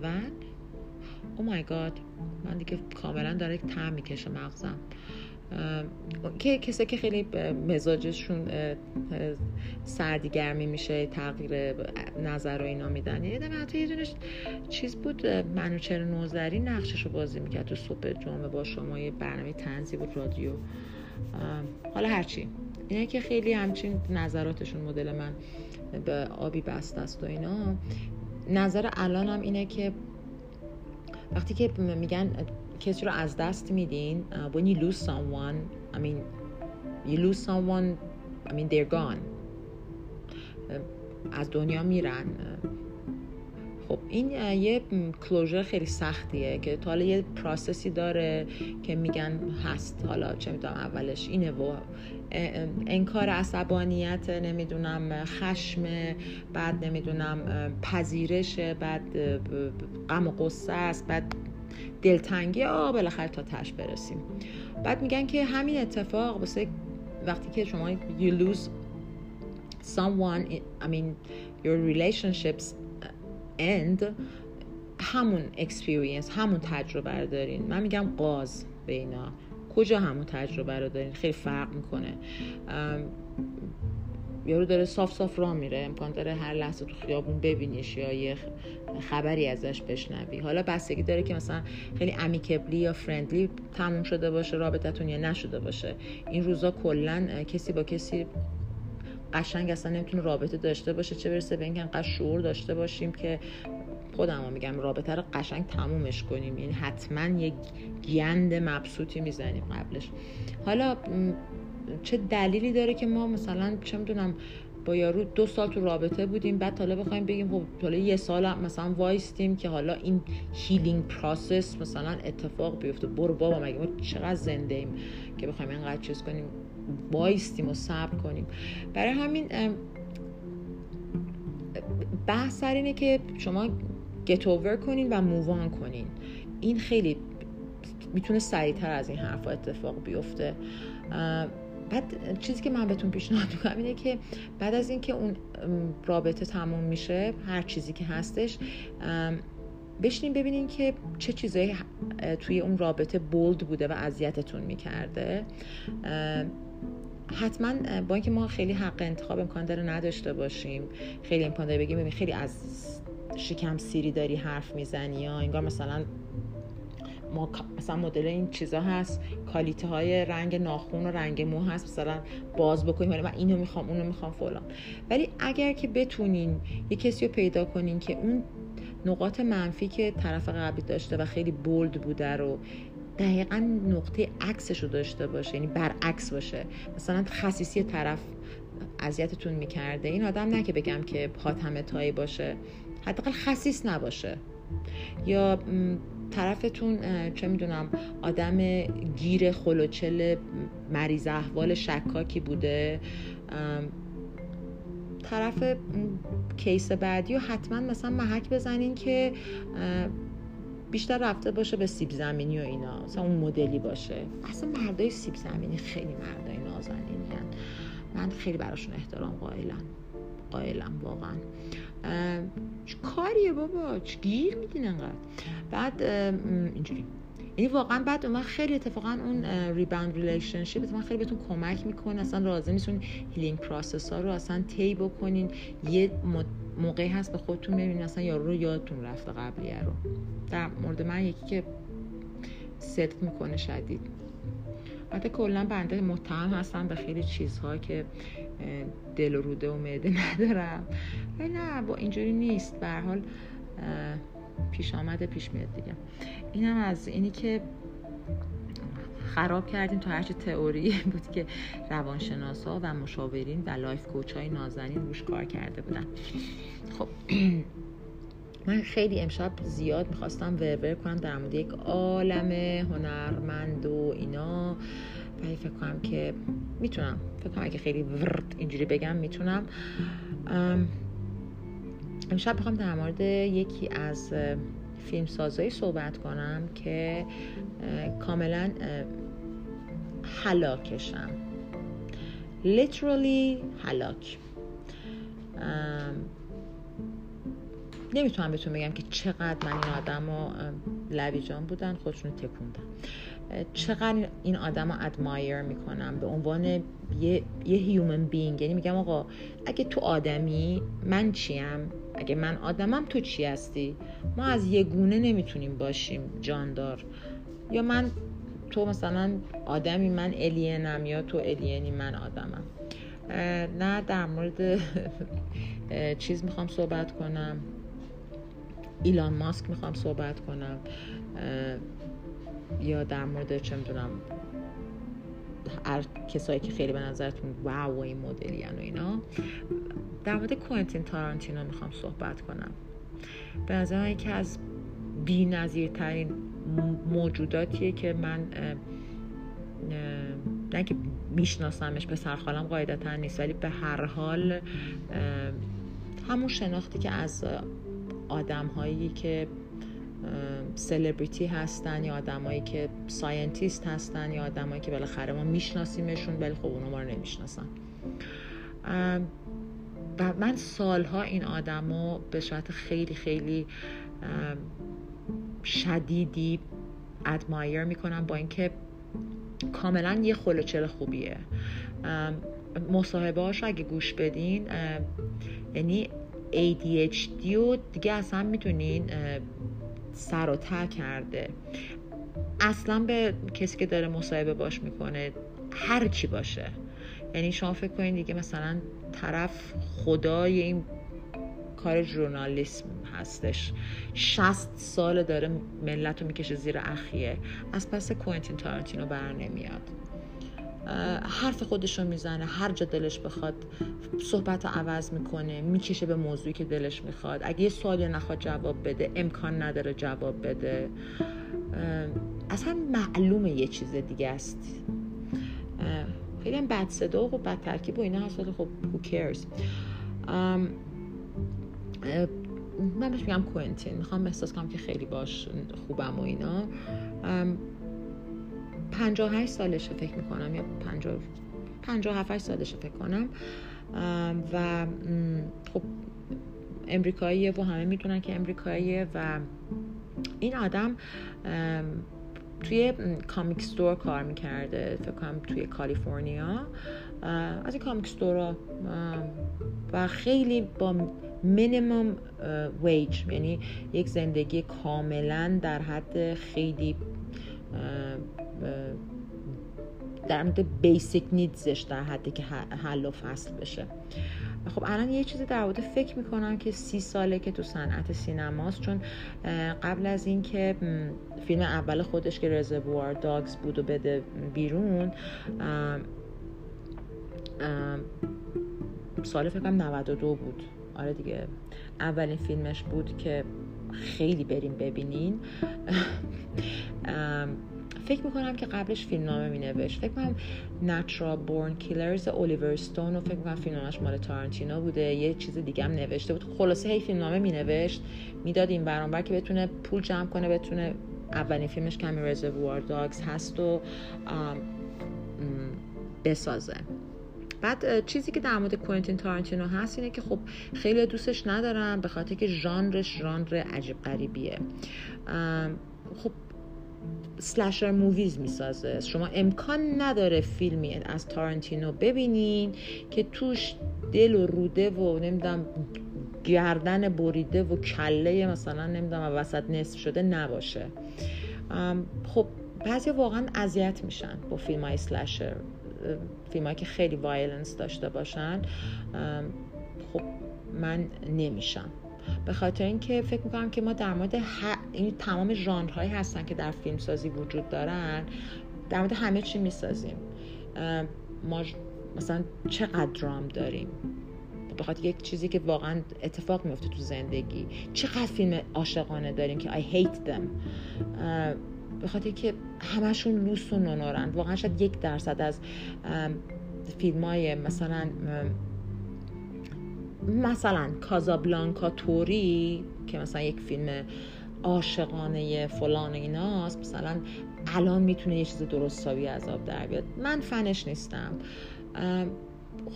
او مای گاد من دیگه کاملا داره تعم می‌کشه مغزم. که کسی که خیلی مزاجشون سردی میشه تغییر نظر و اینا میدن. یه دفعه حتی یه دونش چیز بود منوچر نوزری نقشش رو بازی می‌کرد تو صبح جمعه با شما یه برنامه تنزی بود رادیو. حالا هرچی. اینه که خیلی همچین نظراتشون مدل من به آبی بست است و اینا. نظر الانم اینه که وقتی که میگن کسی رو از دست میدین؟ Uh, when you lose someone I mean you lose someone I mean they're gone. Uh, از دنیا میرن. Uh, خب این یه کلوژر خیلی سختیه که تا حالا یه پراسسی داره که میگن هست. حالا چه می‌دونم اولش اینه و انکار عصبانیت نمی‌دونم خشم بعد نمی‌دونم پذیرش بعد غم و قصه است بعد دلتنگی آ بالاخره تا تش برسیم. بعد میگن که همین اتفاق واسه وقتی که شما you lose someone I mean your relationships end همون experience همون تجربه رو دارین. من میگم قاز به اینا. کجا همون تجربه رو دارین؟ خیلی فرق می‌کنه. یارو داره صاف صاف راه میره امکان داره هر لحظه تو خیابون ببینیش یا یه خبری ازش بشنوی. حالا بستگی داره که مثلا خیلی امیکبلی یا فرندلی تموم شده باشه رابطتون یا نشده باشه. این روزا کلا کسی با کسی قشنگ اصلا نمی‌تونه رابطه داشته باشه. چه برسه به اینکه انقدر شعور داشته باشیم که خودم میگم رابطه رو قشنگ تمومش کنیم. یعنی حتما یک گند مبسوطی می‌زنیم قبلش. حالا چه دلیلی داره که ما مثلا چه می‌دونم با یارو دو سال تو رابطه بودیم بعد حالا بخوایم بگیم خب حالا یه سال مثلا وایستیم که حالا این healing process مثلا اتفاق بیفته. برو بابا مگه ما چقدر زنده ایم که بخوایم اینقدر چیز کنیم؟ وایستیم و صبر کنیم. برای همین بحث سر اینه که شما get over کنین و move on کنین. این خیلی می‌تونه سریعتر از این حرفا اتفاق بیفته. بعد چیزی که من بهتون پیشنهاد می‌کنم اینه که بعد از اینکه اون رابطه تموم میشه هر چیزی که هستش بشینین ببینین که چه چیزایی توی اون رابطه بولد بوده و اذیتتون می‌کرده. حتما با اینکه ما خیلی حق انتخاب امکان داره نداشته باشیم خیلی امکان داره بگیم خیلی از شکم سیری داری حرف می‌زنی یا انگار مثلا ما مثلا مدل این چیزا هست کالیته های رنگ ناخون و رنگ مو هست مثلا باز بکنیم من اینو می‌خوام اونو می‌خوام فلان. ولی اگر که بتونین یه کسی رو پیدا کنین که اون نقاط منفی که طرف قبلی داشته و خیلی بولد بوده رو دقیقا نقطه عکسش رو داشته باشه یعنی برعکس باشه. مثلا خصیصی طرف اذیتتون می‌کرده. این آدم نه که بگم که حاتم تایی باشه. حداقل خصیص نباشه. یا طرفتون چه می‌دونم آدم گیر خلوچل مریض احوال شکاکی بوده؟ طرف کیس بعدی و حتما مثلا محک بزنین که بیشتر رفته باشه به سیب زمینی و اینا مثلا اون مدلی باشه. اصلا مردای سیب زمینی خیلی مردای نازنینی من خیلی براشون احترام قائلم. قائلم واقعا. کاریه بابا چه گیر میدین انقدر؟ بعد اینجوری. یعنی واقعا بعد اون خیلی اتفاقا اون rebound relationship اتفاقا خیلی بهتون کمک می‌کنه. اصلا لازم نیست اون healing process ها رو اصلا طی بکنین. یه موقعی هست به خودتون می‌بینین اصلا یارو رو یادتون رفته قبلیه رو. در مورد من یکی که صدق می‌کنه شدید. حتی کلا بنده متهم هستم به خیلی چیزها که دل و روده و معده ندارم. ولی نه با اینجوری نیست. به هر حال پیش آمده پیش میاد دیگه. اینم از اینی که خراب کردیم تا هرچی تئوری بود که روانشناسا و مشاورین و life coach های نازنین روش کار کرده بودن. خب من خیلی امشب زیاد می‌خواستم ورور کنم در مورد یک عالم هنرمند و اینا. ولی فکر کنم که می‌تونم. فکر کنم اگه خیلی ورد اینجوری بگم می‌تونم. امشب می‌خوام در مورد یکی از فیلم سازایی صحبت کنم که کاملا حلاکشم literally حلاک نمی‌تونم بهتون بگم که چقدر من این آدم و جان بودن خودشون تکوندن. چقدر این آدم رو ادمایر می‌کنم؟ به عنوان یه, یه هیومن بینگ یعنی میگم آقا اگه تو آدمی من چیم؟ اگه من آدمم تو چی هستی؟ ما از یه گونه نمی‌تونیم باشیم جاندار. یا من تو مثلا آدمی من الینم یا تو الینی من آدمم. نه در مورد چیز می‌خوام صحبت کنم. ایلان ماسک می‌خوام صحبت کنم. یا در مورد چه می‌دونم هر کسایی که خیلی به نظرتون واو این مدلی و اینا در مورد کوینتین تارانتینو می‌خوام صحبت کنم. به نظر که از بی ترین موجوداتیه که من نه که میشناسمش به سرخالم قاعدتا نیست ولی به هر حال همون شناختی که از آدم هایی که سلبریتی هستن یا آدمایی که scientist هستن یا آدمایی که بالاخره ما میشناسیمشون ولی خب اونا ما رو نمی‌شناسن. و من سالها این آدم رو به صورت خیلی خیلی شدیدی admire می‌کنم با اینکه کاملا یه خل و چل خوبیه. مصاحبه هاش اگه گوش بدین یعنی ADHD و دیگه اصلا می‌تونین سر و ته کرده. اصلا به کسی که داره مصاحبه باش می‌کنه هر چی باشه. یعنی شما فکر کنید دیگه مثلا طرف خدای این کار ژورنالیسم هستش. 60 سال داره ملت رو می‌کشه زیر اخیه. از پس کوینتین تارانتینو بر نمیاد. حرف خودش رو می‌زنه هر جا دلش بخواد صحبت رو عوض می‌کنه می‌کشه به موضوعی که دلش می‌خواد. اگه یه سوالی نخواد جواب بده امکان نداره جواب بده. اصلا معلومه یه چیز دیگه است. خیلی هم بد صدا و بد ترکیب و اینا هست خب who cares. من بهش میگم کوینتین می‌خوام احساس کنم که خیلی باش خوبم و اینا. 58 سالشه فکر می‌کنم یا 50 57 سالشه فکر کنم. و خب امریکاییه و همه می‌دونن که امریکاییه و این آدم توی کامیک ستور کار می‌کرده. فکر کنم توی کالیفرنیا. از این کامیک ستور و خیلی با مینیمم ویج یعنی یک زندگی کاملا در حد خیلی در مورد بیسیک نیدزش در حدی که حل و فصل بشه. خب الان یه چیزی در مورد فکر می‌کنم که سی ساله که تو صنعت سینماست چون قبل از اینکه فیلم اول خودش که رزروار داگز بود و بده بیرون سال فکرم 92 بود. آره دیگه. اولین فیلمش بود که خیلی بریم ببینین. فکر می‌کنم که قبلش فیلم نامه می نوشت فکر کنم نچرا بورن کیلرز الیور استون و فکر کنم فیلم نامش مال تارانتینو بوده. یه چیز دیگه هم نوشته بود. خلاصه هی فیلم نامه می نوشت می‌داد این برانبر که بتونه پول جمع کنه بتونه اولین فیلمش کمی رزروار داگز هست و بسازه. بعد چیزی که در مورد کوینتین تارانتینو هست اینه که خب خیلی دوستش ندارم به خاطر که ژانرش ژانر عجیب غریبیه. خب slasher movies می‌سازه. شما امکان نداره فیلمی از تارانتینو ببینین که توش دل و روده و نمی‌دونم گردن بریده و کله مثلا نمی‌دونم وسط نصف شده نباشه. خب بعضی واقعا اذیت میشن با فیلم های slasher فیلم که خیلی violence داشته باشن. خب من نمیشم. به خاطر اینکه فکر می‌کنم که ما در مورد این تمام ژانرهایی هستن که در فیلم سازی وجود دارن در مورد همه چی می‌سازیم. ما مثلا چقدر درام داریم؟ به خاطر یک چیزی که واقعا اتفاق میفته تو زندگی. چقدر فیلم عاشقانه داریم که I hate them. به خاطر که همشون لوس و نونورن. واقعا شاید یک درصد از فیلم های مثلا مثلا کازابلانکا توری که مثلا یک فیلم عاشقانه فلان ایناست مثلا الان می‌تونه یه چیز درستابی از آب در بیاد. من فنش نیستم.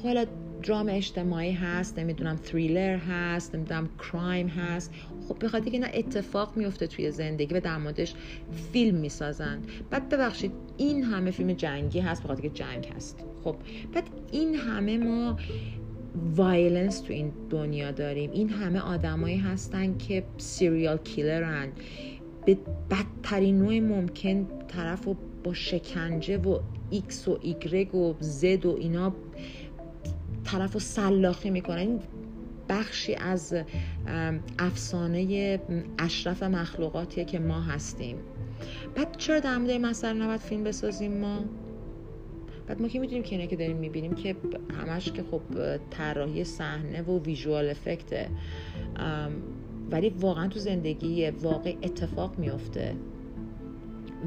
حالا درام اجتماعی هست نمی‌دونم تریلر هست نمی‌دونم کرایم هست. خب بخاطر که اینا اتفاق میفته توی زندگی و در موردش فیلم می‌سازن. بعد ببخشید این همه فیلم جنگی هست بخاطر که جنگ هست. خب بعد این همه ما violence تو این دنیا داریم. این همه آدمایی هستن که serial killer ن به بدترین نوع ممکن طرف و با شکنجه و ایکس و ایگرگ و زد و اینا طرف رو سلاخی می‌کنن. این بخشی از افسانه اشرف مخلوقاتیه که ما هستیم. بعد چرا در مورد مسئله نباید فیلم بسازیم ما؟ بعد ما که می‌دونیم که اینه که داریم می‌بینیم که همش که خب طراحی صحنه و ویژوال افکته ولی واقعا تو زندگی واقع اتفاق میفته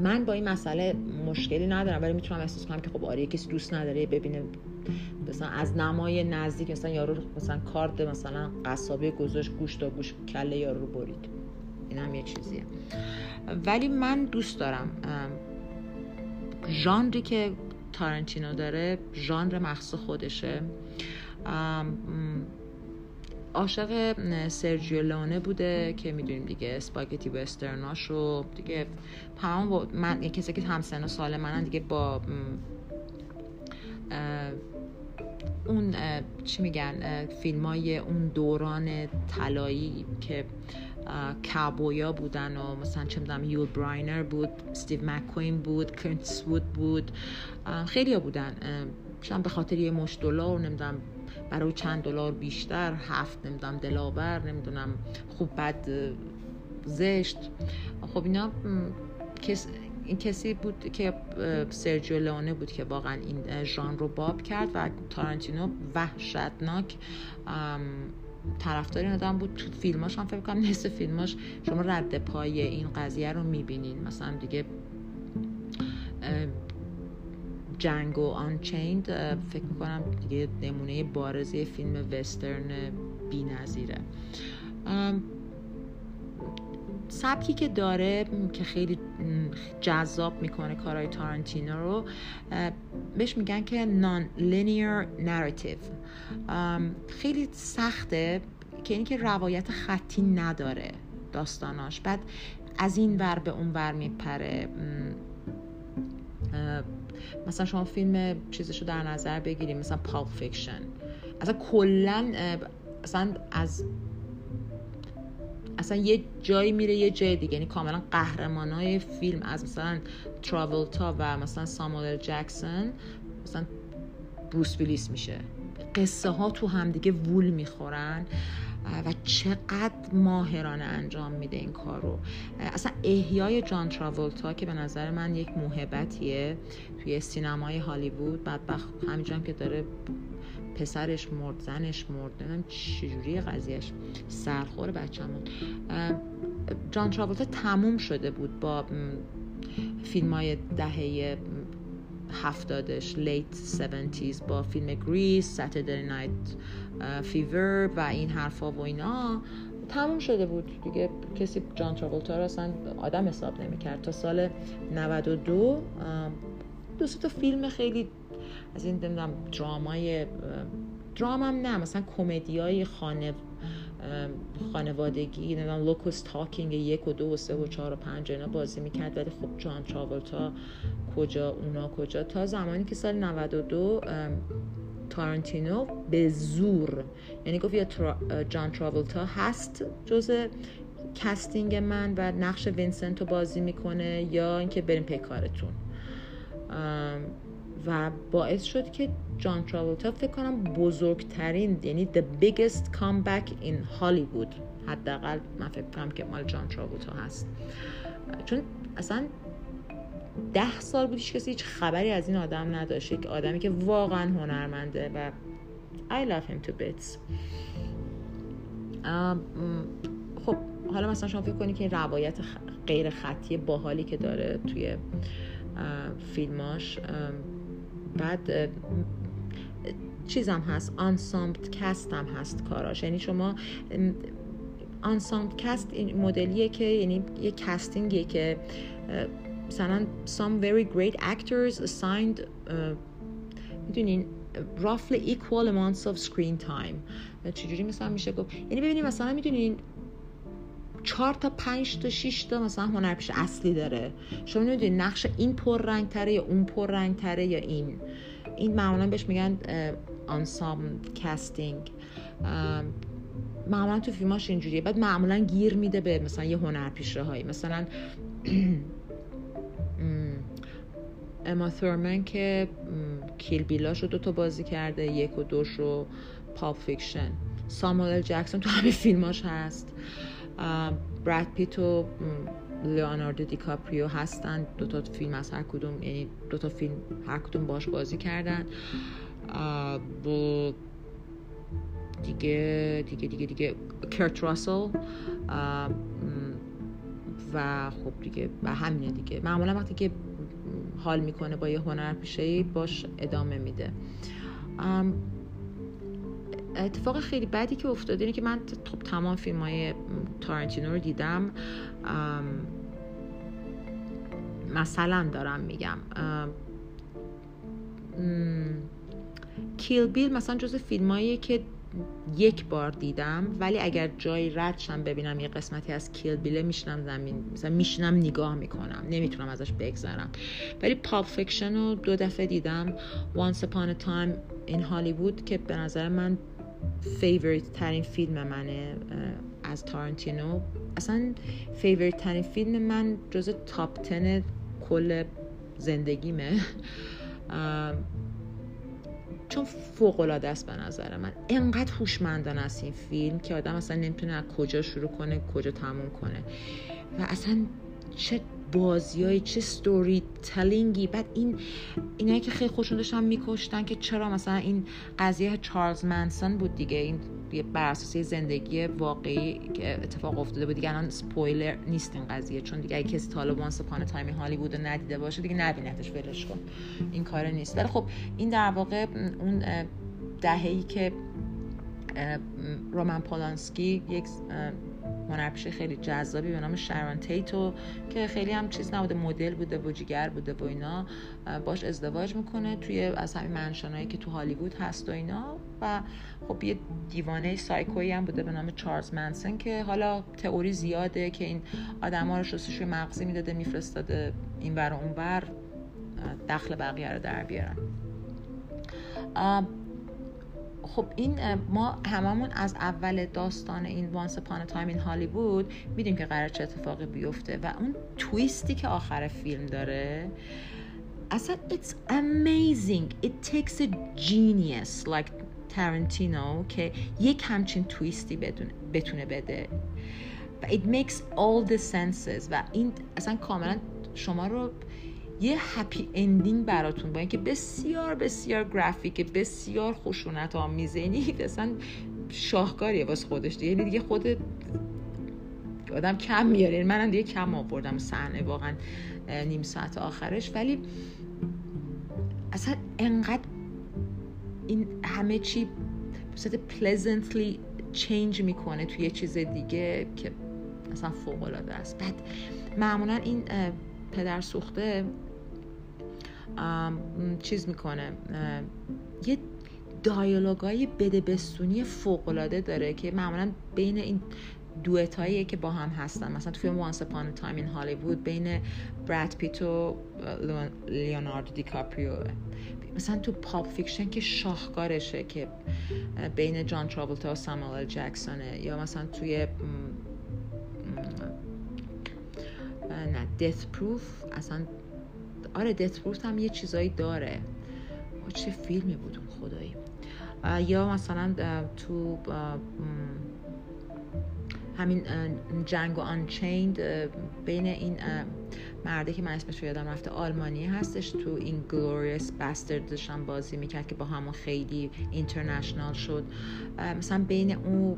من با این مسئله مشکلی ندارم ولی می‌تونم احساس کنم که خب آره کسی دوست نداره ببینه مثلا از نمای نزدیک مثلا یارو مثلا کارد مثلا قصابه گذاشت گوش تا گوش کله یارو رو برید. این هم یک چیزیه. ولی من دوست دارم ژانری که تارنتینو داره ژانر مخصوص خودشه. عاشق سرجیو لونه بوده که می‌دونیم دیگه اسپاگتی وسترناش رو دیگه تمام من کسی که هم سن و سال منن دیگه با اون چی میگن فیلم های اون دوران طلایی که کابویا بودن و مثلا چه می‌دونم یول براینر بود استیو مکوین بود وود بود. خیلی بودن. شاید به خاطر یه مش دلار نمی‌دونم برای چند دلار بیشتر هفت نمی‌دونم دلاور نمی‌دونم خوب بد زشت. خب اینا کس این کسی بود که سرجیو لونه بود که واقعا این ژان رو باب کرد و تارانتینو وحشتناک طرفدار این آدم بود. تو فیلماش هم فکر کنم نصف فیلماش شما رد پای این قضیه رو می‌بینین. مثلا دیگه Django Unchained فکر می‌کنم دیگه نمونه بارزی فیلم وسترن بی نظیره سبکی که داره که خیلی جذاب می‌کنه کارهای تارانتینو رو بهش میگن که non-linear narrative خیلی سخته که اینکه روایت خطی نداره داستاناش. بعد از این ور به اون ور میپره. مثلا شما فیلم چیزشو در نظر بگیریم مثلا Pulp Fiction. اصلا کلا اصلا از اصلا یه جایی میره یه جای دیگه. یعنی کاملا قهرمانای فیلم از مثلا تراولتا و مثلا ساموئل جکسون مثلا بروس ویلیس میشه. قصه ها تو همدیگه وول می‌خورن. و چقدر ماهرانه انجام میده این کار رو. اصلا احیای جان تراولتا که به نظر من یک موهبتیه توی سینمای هالیوود. بدبخت همینجا که داره پسرش مرد زنش مرد نمی‌دونم چجوری قضیهش سرخور بچه‌مون. جان تراولتا تموم شده بود با فیلم های دهه هفتادش late 70 با فیلم Grease Saturday Night Fever و این حرفا و اینا تموم شده بود. دیگه کسی جان تراولتا رو اصلا آدم حساب نمی‌کرد. تا سال 92 دو تا فیلم خیلی از این نمی‌دونم drama ی درامم نه مثلا کمدی های خانه خانوادگی نمی‌دونم Look Who's Talking یک و دو و سه و چهار و پنج اینا بازی می‌کرد. ولی خب جان تراولتا کجا اونا کجا؟ تا زمانی که سال 92 تارنتینو به زور. یعنی گفت یا جان تراولتا هست جز casting من و نقش وینسنت رو بازی می‌کنه یا اینکه بریم پی کارتون. و باعث شد که جان تراولتا فکر کنم بزرگترین یعنی the biggest comeback in Hollywood. حداقل من فکر کنم که مال جان تراولتا هست. چون اصلا ده سال بودیش کسی هیچ خبری از این آدم نداشت. که آدمی که واقعا هنرمنده و I love him to bits. خب حالا مثلا شما فکر کنید که این روایت غیر خطی باحالی که داره توی فیلماش. بعد چیزم هست آنسامبت کست هم هست کاراش. یعنی شما آنسامبت کست این مدلیه که یعنی یه کستینگیه که مثلا some very great actors assigned می‌دونین roughly equal amounts of screen time. چجوری مثلا میشه گفت؟ یعنی ببینید مثلا می‌دونین چهار تا پنج تا شش تا مثلا هنرپیشه اصلی داره. شما نمی‌دونید نقش این پر رنگ تره یا اون پر رنگ تره یا این. این معمولا بهش میگن ensemble casting معمولا تو فیلماش اینجوریه. بعد معمولا گیر میده به مثلا یه هنرپیشه هایی. مثلا اوما تورمن که Kill Bill اش رو دوتا بازی کرده یک و دوش رو Pulp Fiction. ساموئل جکسون تو همه فیلماش هست. براد پیت و لیوناردو دیکاپریو هستن. دو تا فیلم از هر کدوم یعنی دو تا فیلم هر کدوم باش بازی کردن. با دیگه دیگه دیگه دیگه کرت راسل. و خب دیگه و همینه دیگه. معمولا وقتی که حال می‌کنه با یه هنر پیشه باش ادامه میده. اتفاق خیلی بدی که افتاده اینه که من خب تمام فیلم های تارنتینو رو دیدم. مثلا دارم میگم. Kill Bill مثلا جز فیلم که یک بار دیدم ولی اگر جایی ردشم ببینم یه قسمتی از Kill Bill ه میشنم زمین مثلا میشنم نگاه می‌کنم نمی‌تونم ازش بگذرم. ولی Pulp Fiction رو دو دفعه دیدم. Once Upon a Time in Hollywood که به نظر من favorite ترین فیلم منه از تارنتینو اصلا favorite ترین فیلم من جز top ten کل زندگیمه. چون فوق العاده است به نظر من. انقدر هوشمندانه است این فیلم که آدم اصلا نمی‌تونه از کجا شروع کنه کجا تموم کنه. و اصلا چه بازیای چه storytelling ی بعد این اینایی که خیلی خودشونو داشتن میکشتن که چرا مثلا این قضیه چارلز منسون بود دیگه. این بر اساس زندگی واقعی که اتفاق افتاده بود. دیگه الان سپویلر نیست این قضیه. چون دیگه کسی طالبان سپانه تایمی هالی بود ندیده باشه دیگه نبینتش ولش کن. این کار نیست. ولی خب این در واقع اون دههی که رومن پولانسکی یک هنرپیشه خیلی جذابی به نام شران تیتو که خیلی هم چیز نبوده مدل بوده و جیگر بوده و اینا. باش ازدواج می‌کنه توی از همین منشانهایی که تو هالیوود هست و اینا. و خب یه دیوانه سایکویی هم بوده به نام چارلز منسن که حالا تئوری زیاده که این آدم ها رو شستشوی مغزی می‌داده میفرستاده این بر اون بر دخل بقیه رو در بیارن. خب این ما هممون از اول داستان این وانس پان تایم این هالیوود میدیم که قرار چه اتفاقی بیفته و اون تویستی که آخر فیلم داره اصلا it's amazing. It takes a genius like Tarantino که یک همچین تویستی بتونه بده. و it makes all the senses و این اصلا کاملا شما رو یه هپی اندینگ براتون با اینکه بسیار بسیار گرافیک بسیار خشونت آمیزه یعنی اصلا شاهکاریه واسه خودش یعنی دیگه خود آدم کم میاره. یعنی منم دیگه کم آوردم صحنه واقعا نیم ساعت آخرش. ولی اصلا انقدر این همه چی صورت پلزنتلی چینج می‌کنه توی یه چیز دیگه که اصلا فوق العاده است. بعد معمولا این پدر سوخته چیز می‌کنه یه دایالوگای بده بستونی فوقلاده داره که معمولا بین این duet که با هم هستن. مثلا تو فیلم Upon a Time in Hollywood بین براد پیت و لیوناردو دیکاپریو. مثلا تو Pulp Fiction که شاهکارشه که بین جان ترابلتا و ساموئل جکسونه. یا مثلا توی نه Death Proof اصلا آره Proof هم یه چیزایی داره. چه فیلمی بود اون خدایی یا مثلا تو همین Django Unchained بین این مرده که من اسمش یادم رفته آلمانی هستش. تو Inglourious Basterds ش هم بازی می‌کرد که با همون خیلی international شد. مثلا بین اون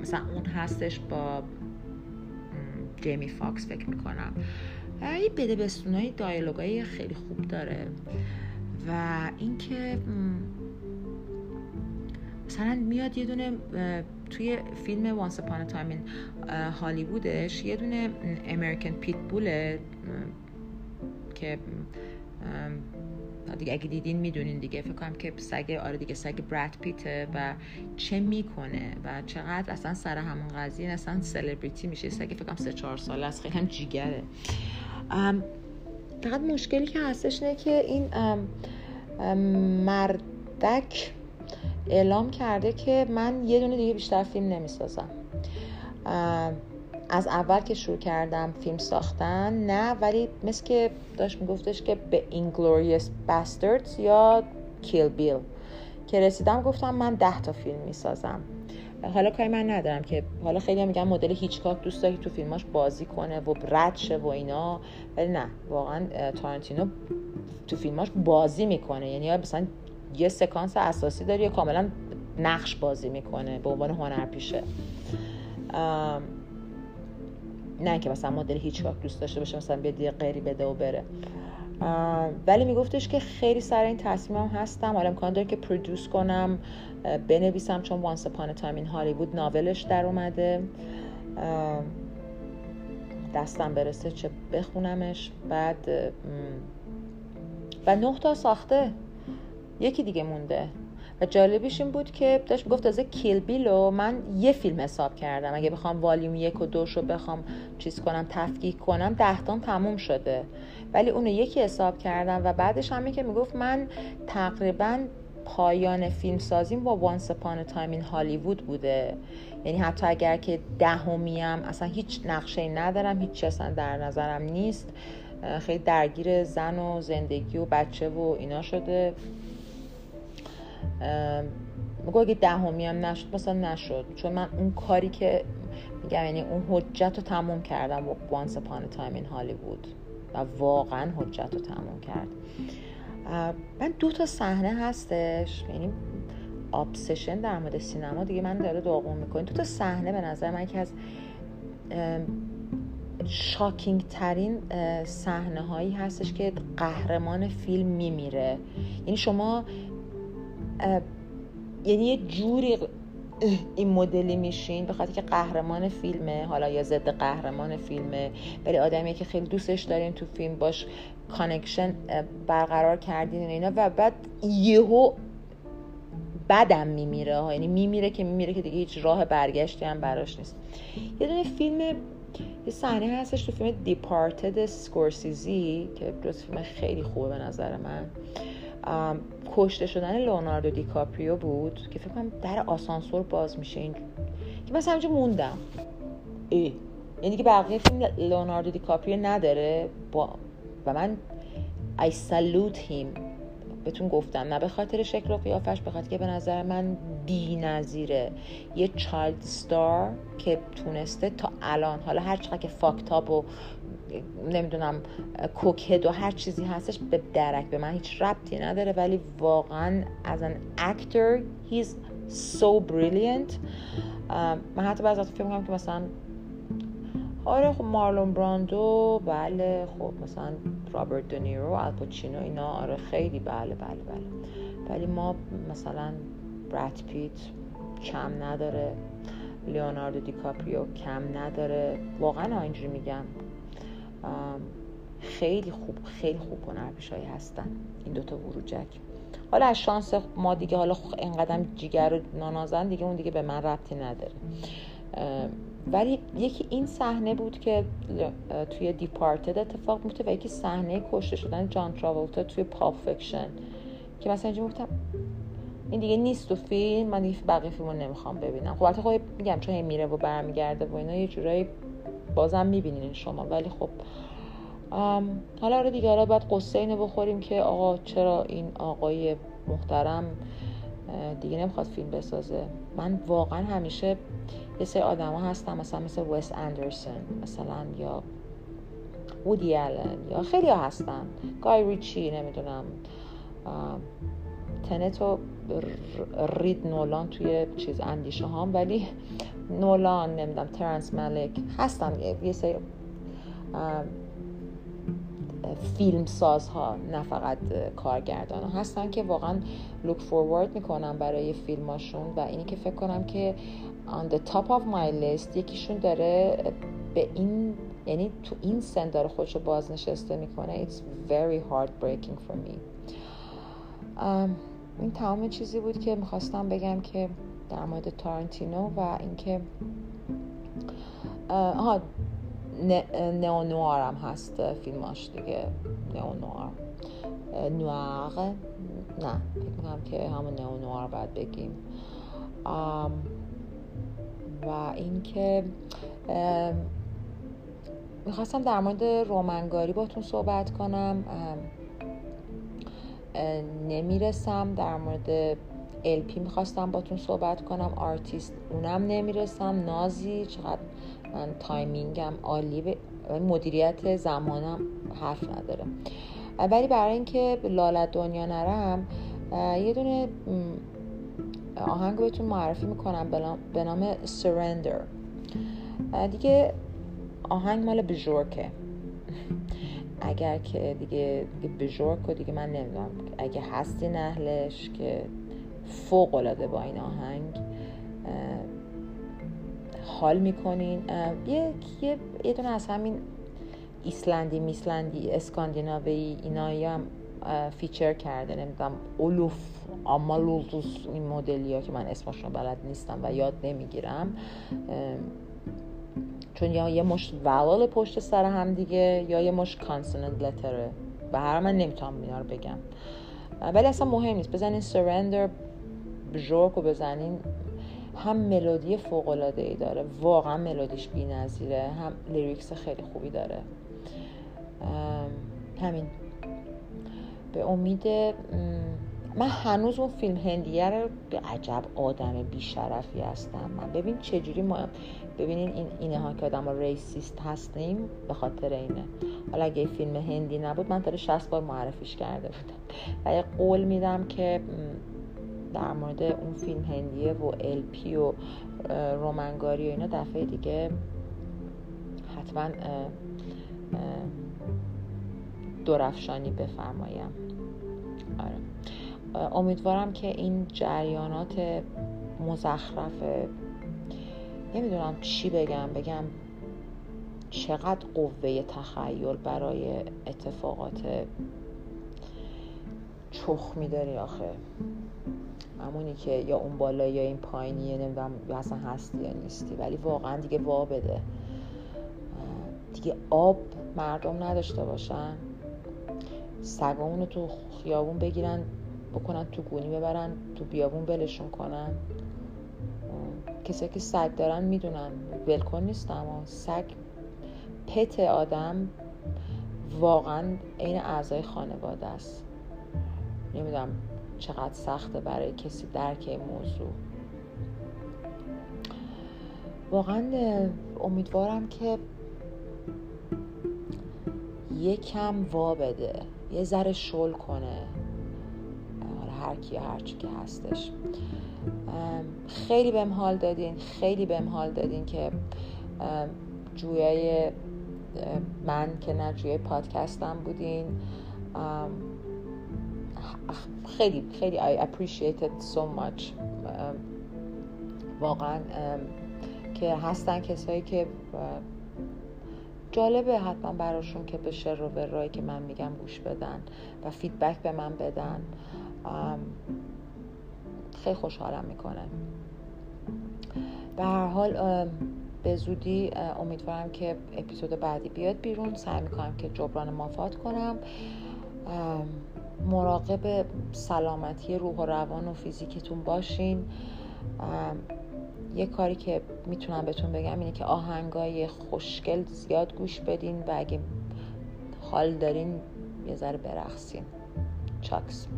مثلا اون هستش با جیمی فاکس فکر می‌کنم. یه بده بستونای dialogue ای خیلی خوب داره. و اینکه مثلا میاد یه دونه توی فیلم a Time in هالیوودش یه دونه امریکن پیت بوله که دیگه اگه دیدین می‌دونین دیگه. فکر کنم که سگ آره دیگه سگ براد پیته و چه می‌کنه و چقدر اصلا سر همون قضیه اصلا سلبریتی میشه. سگ فکر کنم سه چهار ساله است. خیلی هم جیگره. فقط مشکلی که هستش اینه که این مردک اعلام کرده که من یه دونه دیگه بیشتر فیلم نمی‌سازم. از اول که شروع کردم فیلم ساختن نه ولی مثل که داشت میگفتش که به Inglorious Bastards یا کیل بیل که رسیدم گفتم من ده تا فیلم می‌سازم. حالا کاری من ندارم که حالا خیلی میگن مدل هیچکاک دوست داره تو فیلماش بازی کنه و رد شه و اینا ولی نه واقعا تارنتینو تو فیلماش بازی می‌کنه. یعنی مثلا یه سکانس اساسی داره یا کاملا نقش بازی می‌کنه به عنوان هنرپیشه. نه که مثلا مدل هیچکاک دوست داشته باشه مثلا بیاد قری بده و بره. ولی میگفتش که خیلی سر این تصمیمم هستم. حالا امکان داره که produce کنم بنویسم چون Once Upon a Time in Hollywood novel ش در اومده. دستم برسه چه بخونمش. بعد و نه تا ساخته. یکی دیگه مونده. و جالبیش این بود که داشت گفت از کیل بیلو من یه فیلم حساب کردم. اگه بخوام والیوم یک و دوش رو بخوام چیز کنم تفکیک کنم دهتان تموم شده. ولی اونو یکی حساب کردم و بعدش همی که می‌گفت من تقریبا پایان فیلم سازیم با وانس پان تایم این هالیوود بوده. یعنی حتی اگر که دهمیم اصلا هیچ نقشه ندارم هیچ اصلا در نظرم نیست. خیلی درگیر زن و زندگی و بچه و اینا شده. میگو اگه دهمی هم نشد مثلا نشد. چون من اون کاری که میگم یعنی اون حجت رو تموم کردم با Upon a Time in Hollywood. و واقعا حجت رو تموم کرد. من دو تا صحنه هستش یعنی obsession در مورد سینما. دیگه من داره داغون می‌کنه. دو تا صحنه به نظر من که از shocking ترین صحنه هایی هستش که قهرمان فیلم میمیره. یعنی شما یعنی یه جوری این مدلی میشین به خاطر که قهرمان فیلمه. حالا یا ضد قهرمان فیلمه. ولی آدمی که خیلی دوستش دارین تو فیلم باش connection برقرار کردین اینا. و بعد یهو بدم میمیره یعنی میمیره که میمیره که دیگه هیچ راه برگشتی هم براش نیست. یه دونه فیلم یه صحنه هستش تو فیلم دیپارتد سکورسیزی که جز فیلم خیلی خوبه به نظر من. کشته شدن لئوناردو دیکاپریو بود که فکر کنم در آسانسور باز میشه این که مثلا همینجا موندم. ای. یعنی که بقیه فیلم لئوناردو دیکاپریو نداره. با و من I salute him. بهتون گفتم. نه به خاطر شکل و قیافش به خاطر که به نظر من بی نظیره یه چایلد ستار که تونسته تا الان حالا هر چقدر که فاکتاب و نمی‌دونم کوکد و هر چیزی هستش به درک به من هیچ ربطی نداره ولی واقعا از ان اکتر he's so brilliant. من حتی بعضی فکر می‌کنم که مثلا آره خب مارلون براندو بله خب مثلا رابرت دنیرو الپاچینو اینا آره خیلی بله بله بله. ولی ما مثلا براد پیت کم نداره لیوناردو دیکاپریو کم نداره. واقعا اینجوری میگم خیلی خوب خیلی خوب هنرپیشایی هستن. این دوتا وروجک حالا از شانس ما دیگه حالا اینقدر جیگر و نانازن دیگه اون دیگه به من ربطی نداره. ولی یکی این صحنه بود که توی Departed اتفاق میفته و یکی صحنه کشته شدن جان تراولتا توی Pulp Fiction که مثلا اینجا گفتم این دیگه نیست تو فیلم من دیگه بقیه فیلم رو نمی‌خوام ببینم. خب خب میگم چون میره و برمیگرده و اینا یه جورایی بازم می‌بینین شما ولی خب حالا آره دیگه حالا باید غصه اینو بخوریم که آقا چرا این آقای محترم دیگه نمی‌خواد فیلم بسازه. من واقعا همیشه یه سری ها هستن مثلا مثل ویس اندرسون مثلا یا وودی آلن یا خیلی ها هستن. گای ریچی نمی‌دونم. تنتو رید نولان توی چیز اندیشه هام ولی نولان نمی‌دونم ترنس ملک هستن یه سری فیلم ها نه فقط کارگردان ها هستن که واقعا لوک فوروارد می‌کنن برای فیلماشون و اینی که فکر کنم که on the top of my list یکیشون داره به این یعنی تو این سن داره خودشو بازنشسته می‌کنه it's very heartbreaking for me. Um, این تمام چیزی بود که می‌خواستم بگم که در مورد تارنتینو و اینکه آها نئونوار هم هست فیلماش دیگه. نئونوار نوار. نه فکر می‌کنم که همون نئونوار باید بگیم. و اینکه می‌خواستم در مورد رومن گاری باتون صحبت کنم. نمی‌رسم در مورد LP می‌خواستم باتون صحبت کنم. آرتیست اونم نمی‌رسم. نازی چقدر من timing م عالی. به مدیریت زمانم حرف نداره. ولی برای اینکه لال از دنیا نرم یه دونه آهنگ بهتون معرفی می‌کنم. به نام Surrender دیگه آهنگ مال بجورکه اگر که دیگه بجورک و دیگه من نمی‌دونم. اگه هستی نهلش که فوق العاده با این آهنگ حال می‌کنین. یه یه یه دونه از همین ایسلندی میسلندی اسکاندیناوی اینایی هم feature کرده. نمی‌دونم اولوف آمالولوس این مدلی ها که من اسمشون بلد نیستم و یاد نمی‌گیرم. چون یا یه مشت vowel پشت سر هم دیگه یا یه مشت consonant letter ه و هر من نمی‌تونم اینا رو بگم. ولی اصلا مهم نیست. بزنین Surrender بجورک رو بزنین هم ملودی فوق العاده ای داره واقعا ملودیش بی‌نظیره هم lyrics خیلی خوبی داره. همین. به امید من هنوز اون فیلم هندیه رو به عجب آدم بیشرفی هستم. من ببین چجوری ما ببینین این اینه ها که آدم racist هستیم به خاطر اینه. حالا اگه فیلم هندی نبود من تا 60 بار معرفیش کرده بودم. و قول میدم که در مورد اون فیلم هندیه و الپی و رومنگاری و اینا دفعه دیگه حتما درفشانی بفرمایم آره. امیدوارم که این جریانات مزخرف نمی‌دونم چی بگم بگم چقدر قوه تخیل برای اتفاقات چخ میداری آخه همونی که یا اون بالا یا این پایینیه نمی‌دونم اصلا هستی یا نیستی. ولی واقعا دیگه وا بده. دیگه آب مردم نداشته باشن. سگامون تو خیابون بگیرن بکنن تو گونی ببرن تو بیابون بلشون کنن. کسی که سگ دارن می‌دونن. ولکن نیست اما سگ پت آدم واقعا عین اعضای خانواده است. نمی‌دونم. چقدر سخته برای کسی درک این موضوع. واقعا امیدوارم که یکم وا بده. یه ذره شل کنه. هر کی هر چی که هستش. خیلی بهم حال دادین. خیلی بهم حال دادین که جویای من که نه جویای پادکستم بودین. خیلی خیلی I appreciate it so much. واقعا که هستن کسایی که جالبه حتما براشون که به شر و ورایی که من میگم گوش بدن و فیدبک به من بدن. خیلی خوشحالم می‌کنه. به هر حال به زودی امیدوارم که اپیزود بعدی بیاد بیرون. سعی می‌کنم که جبران مافات کنم. مراقب سلامتی روح و روان و فیزیکتون باشین. یه کاری که می‌تونم بهتون بگم اینه که آهنگای خوشگل زیاد گوش بدین و اگه حال دارین یه ذره برقصین. چاکس.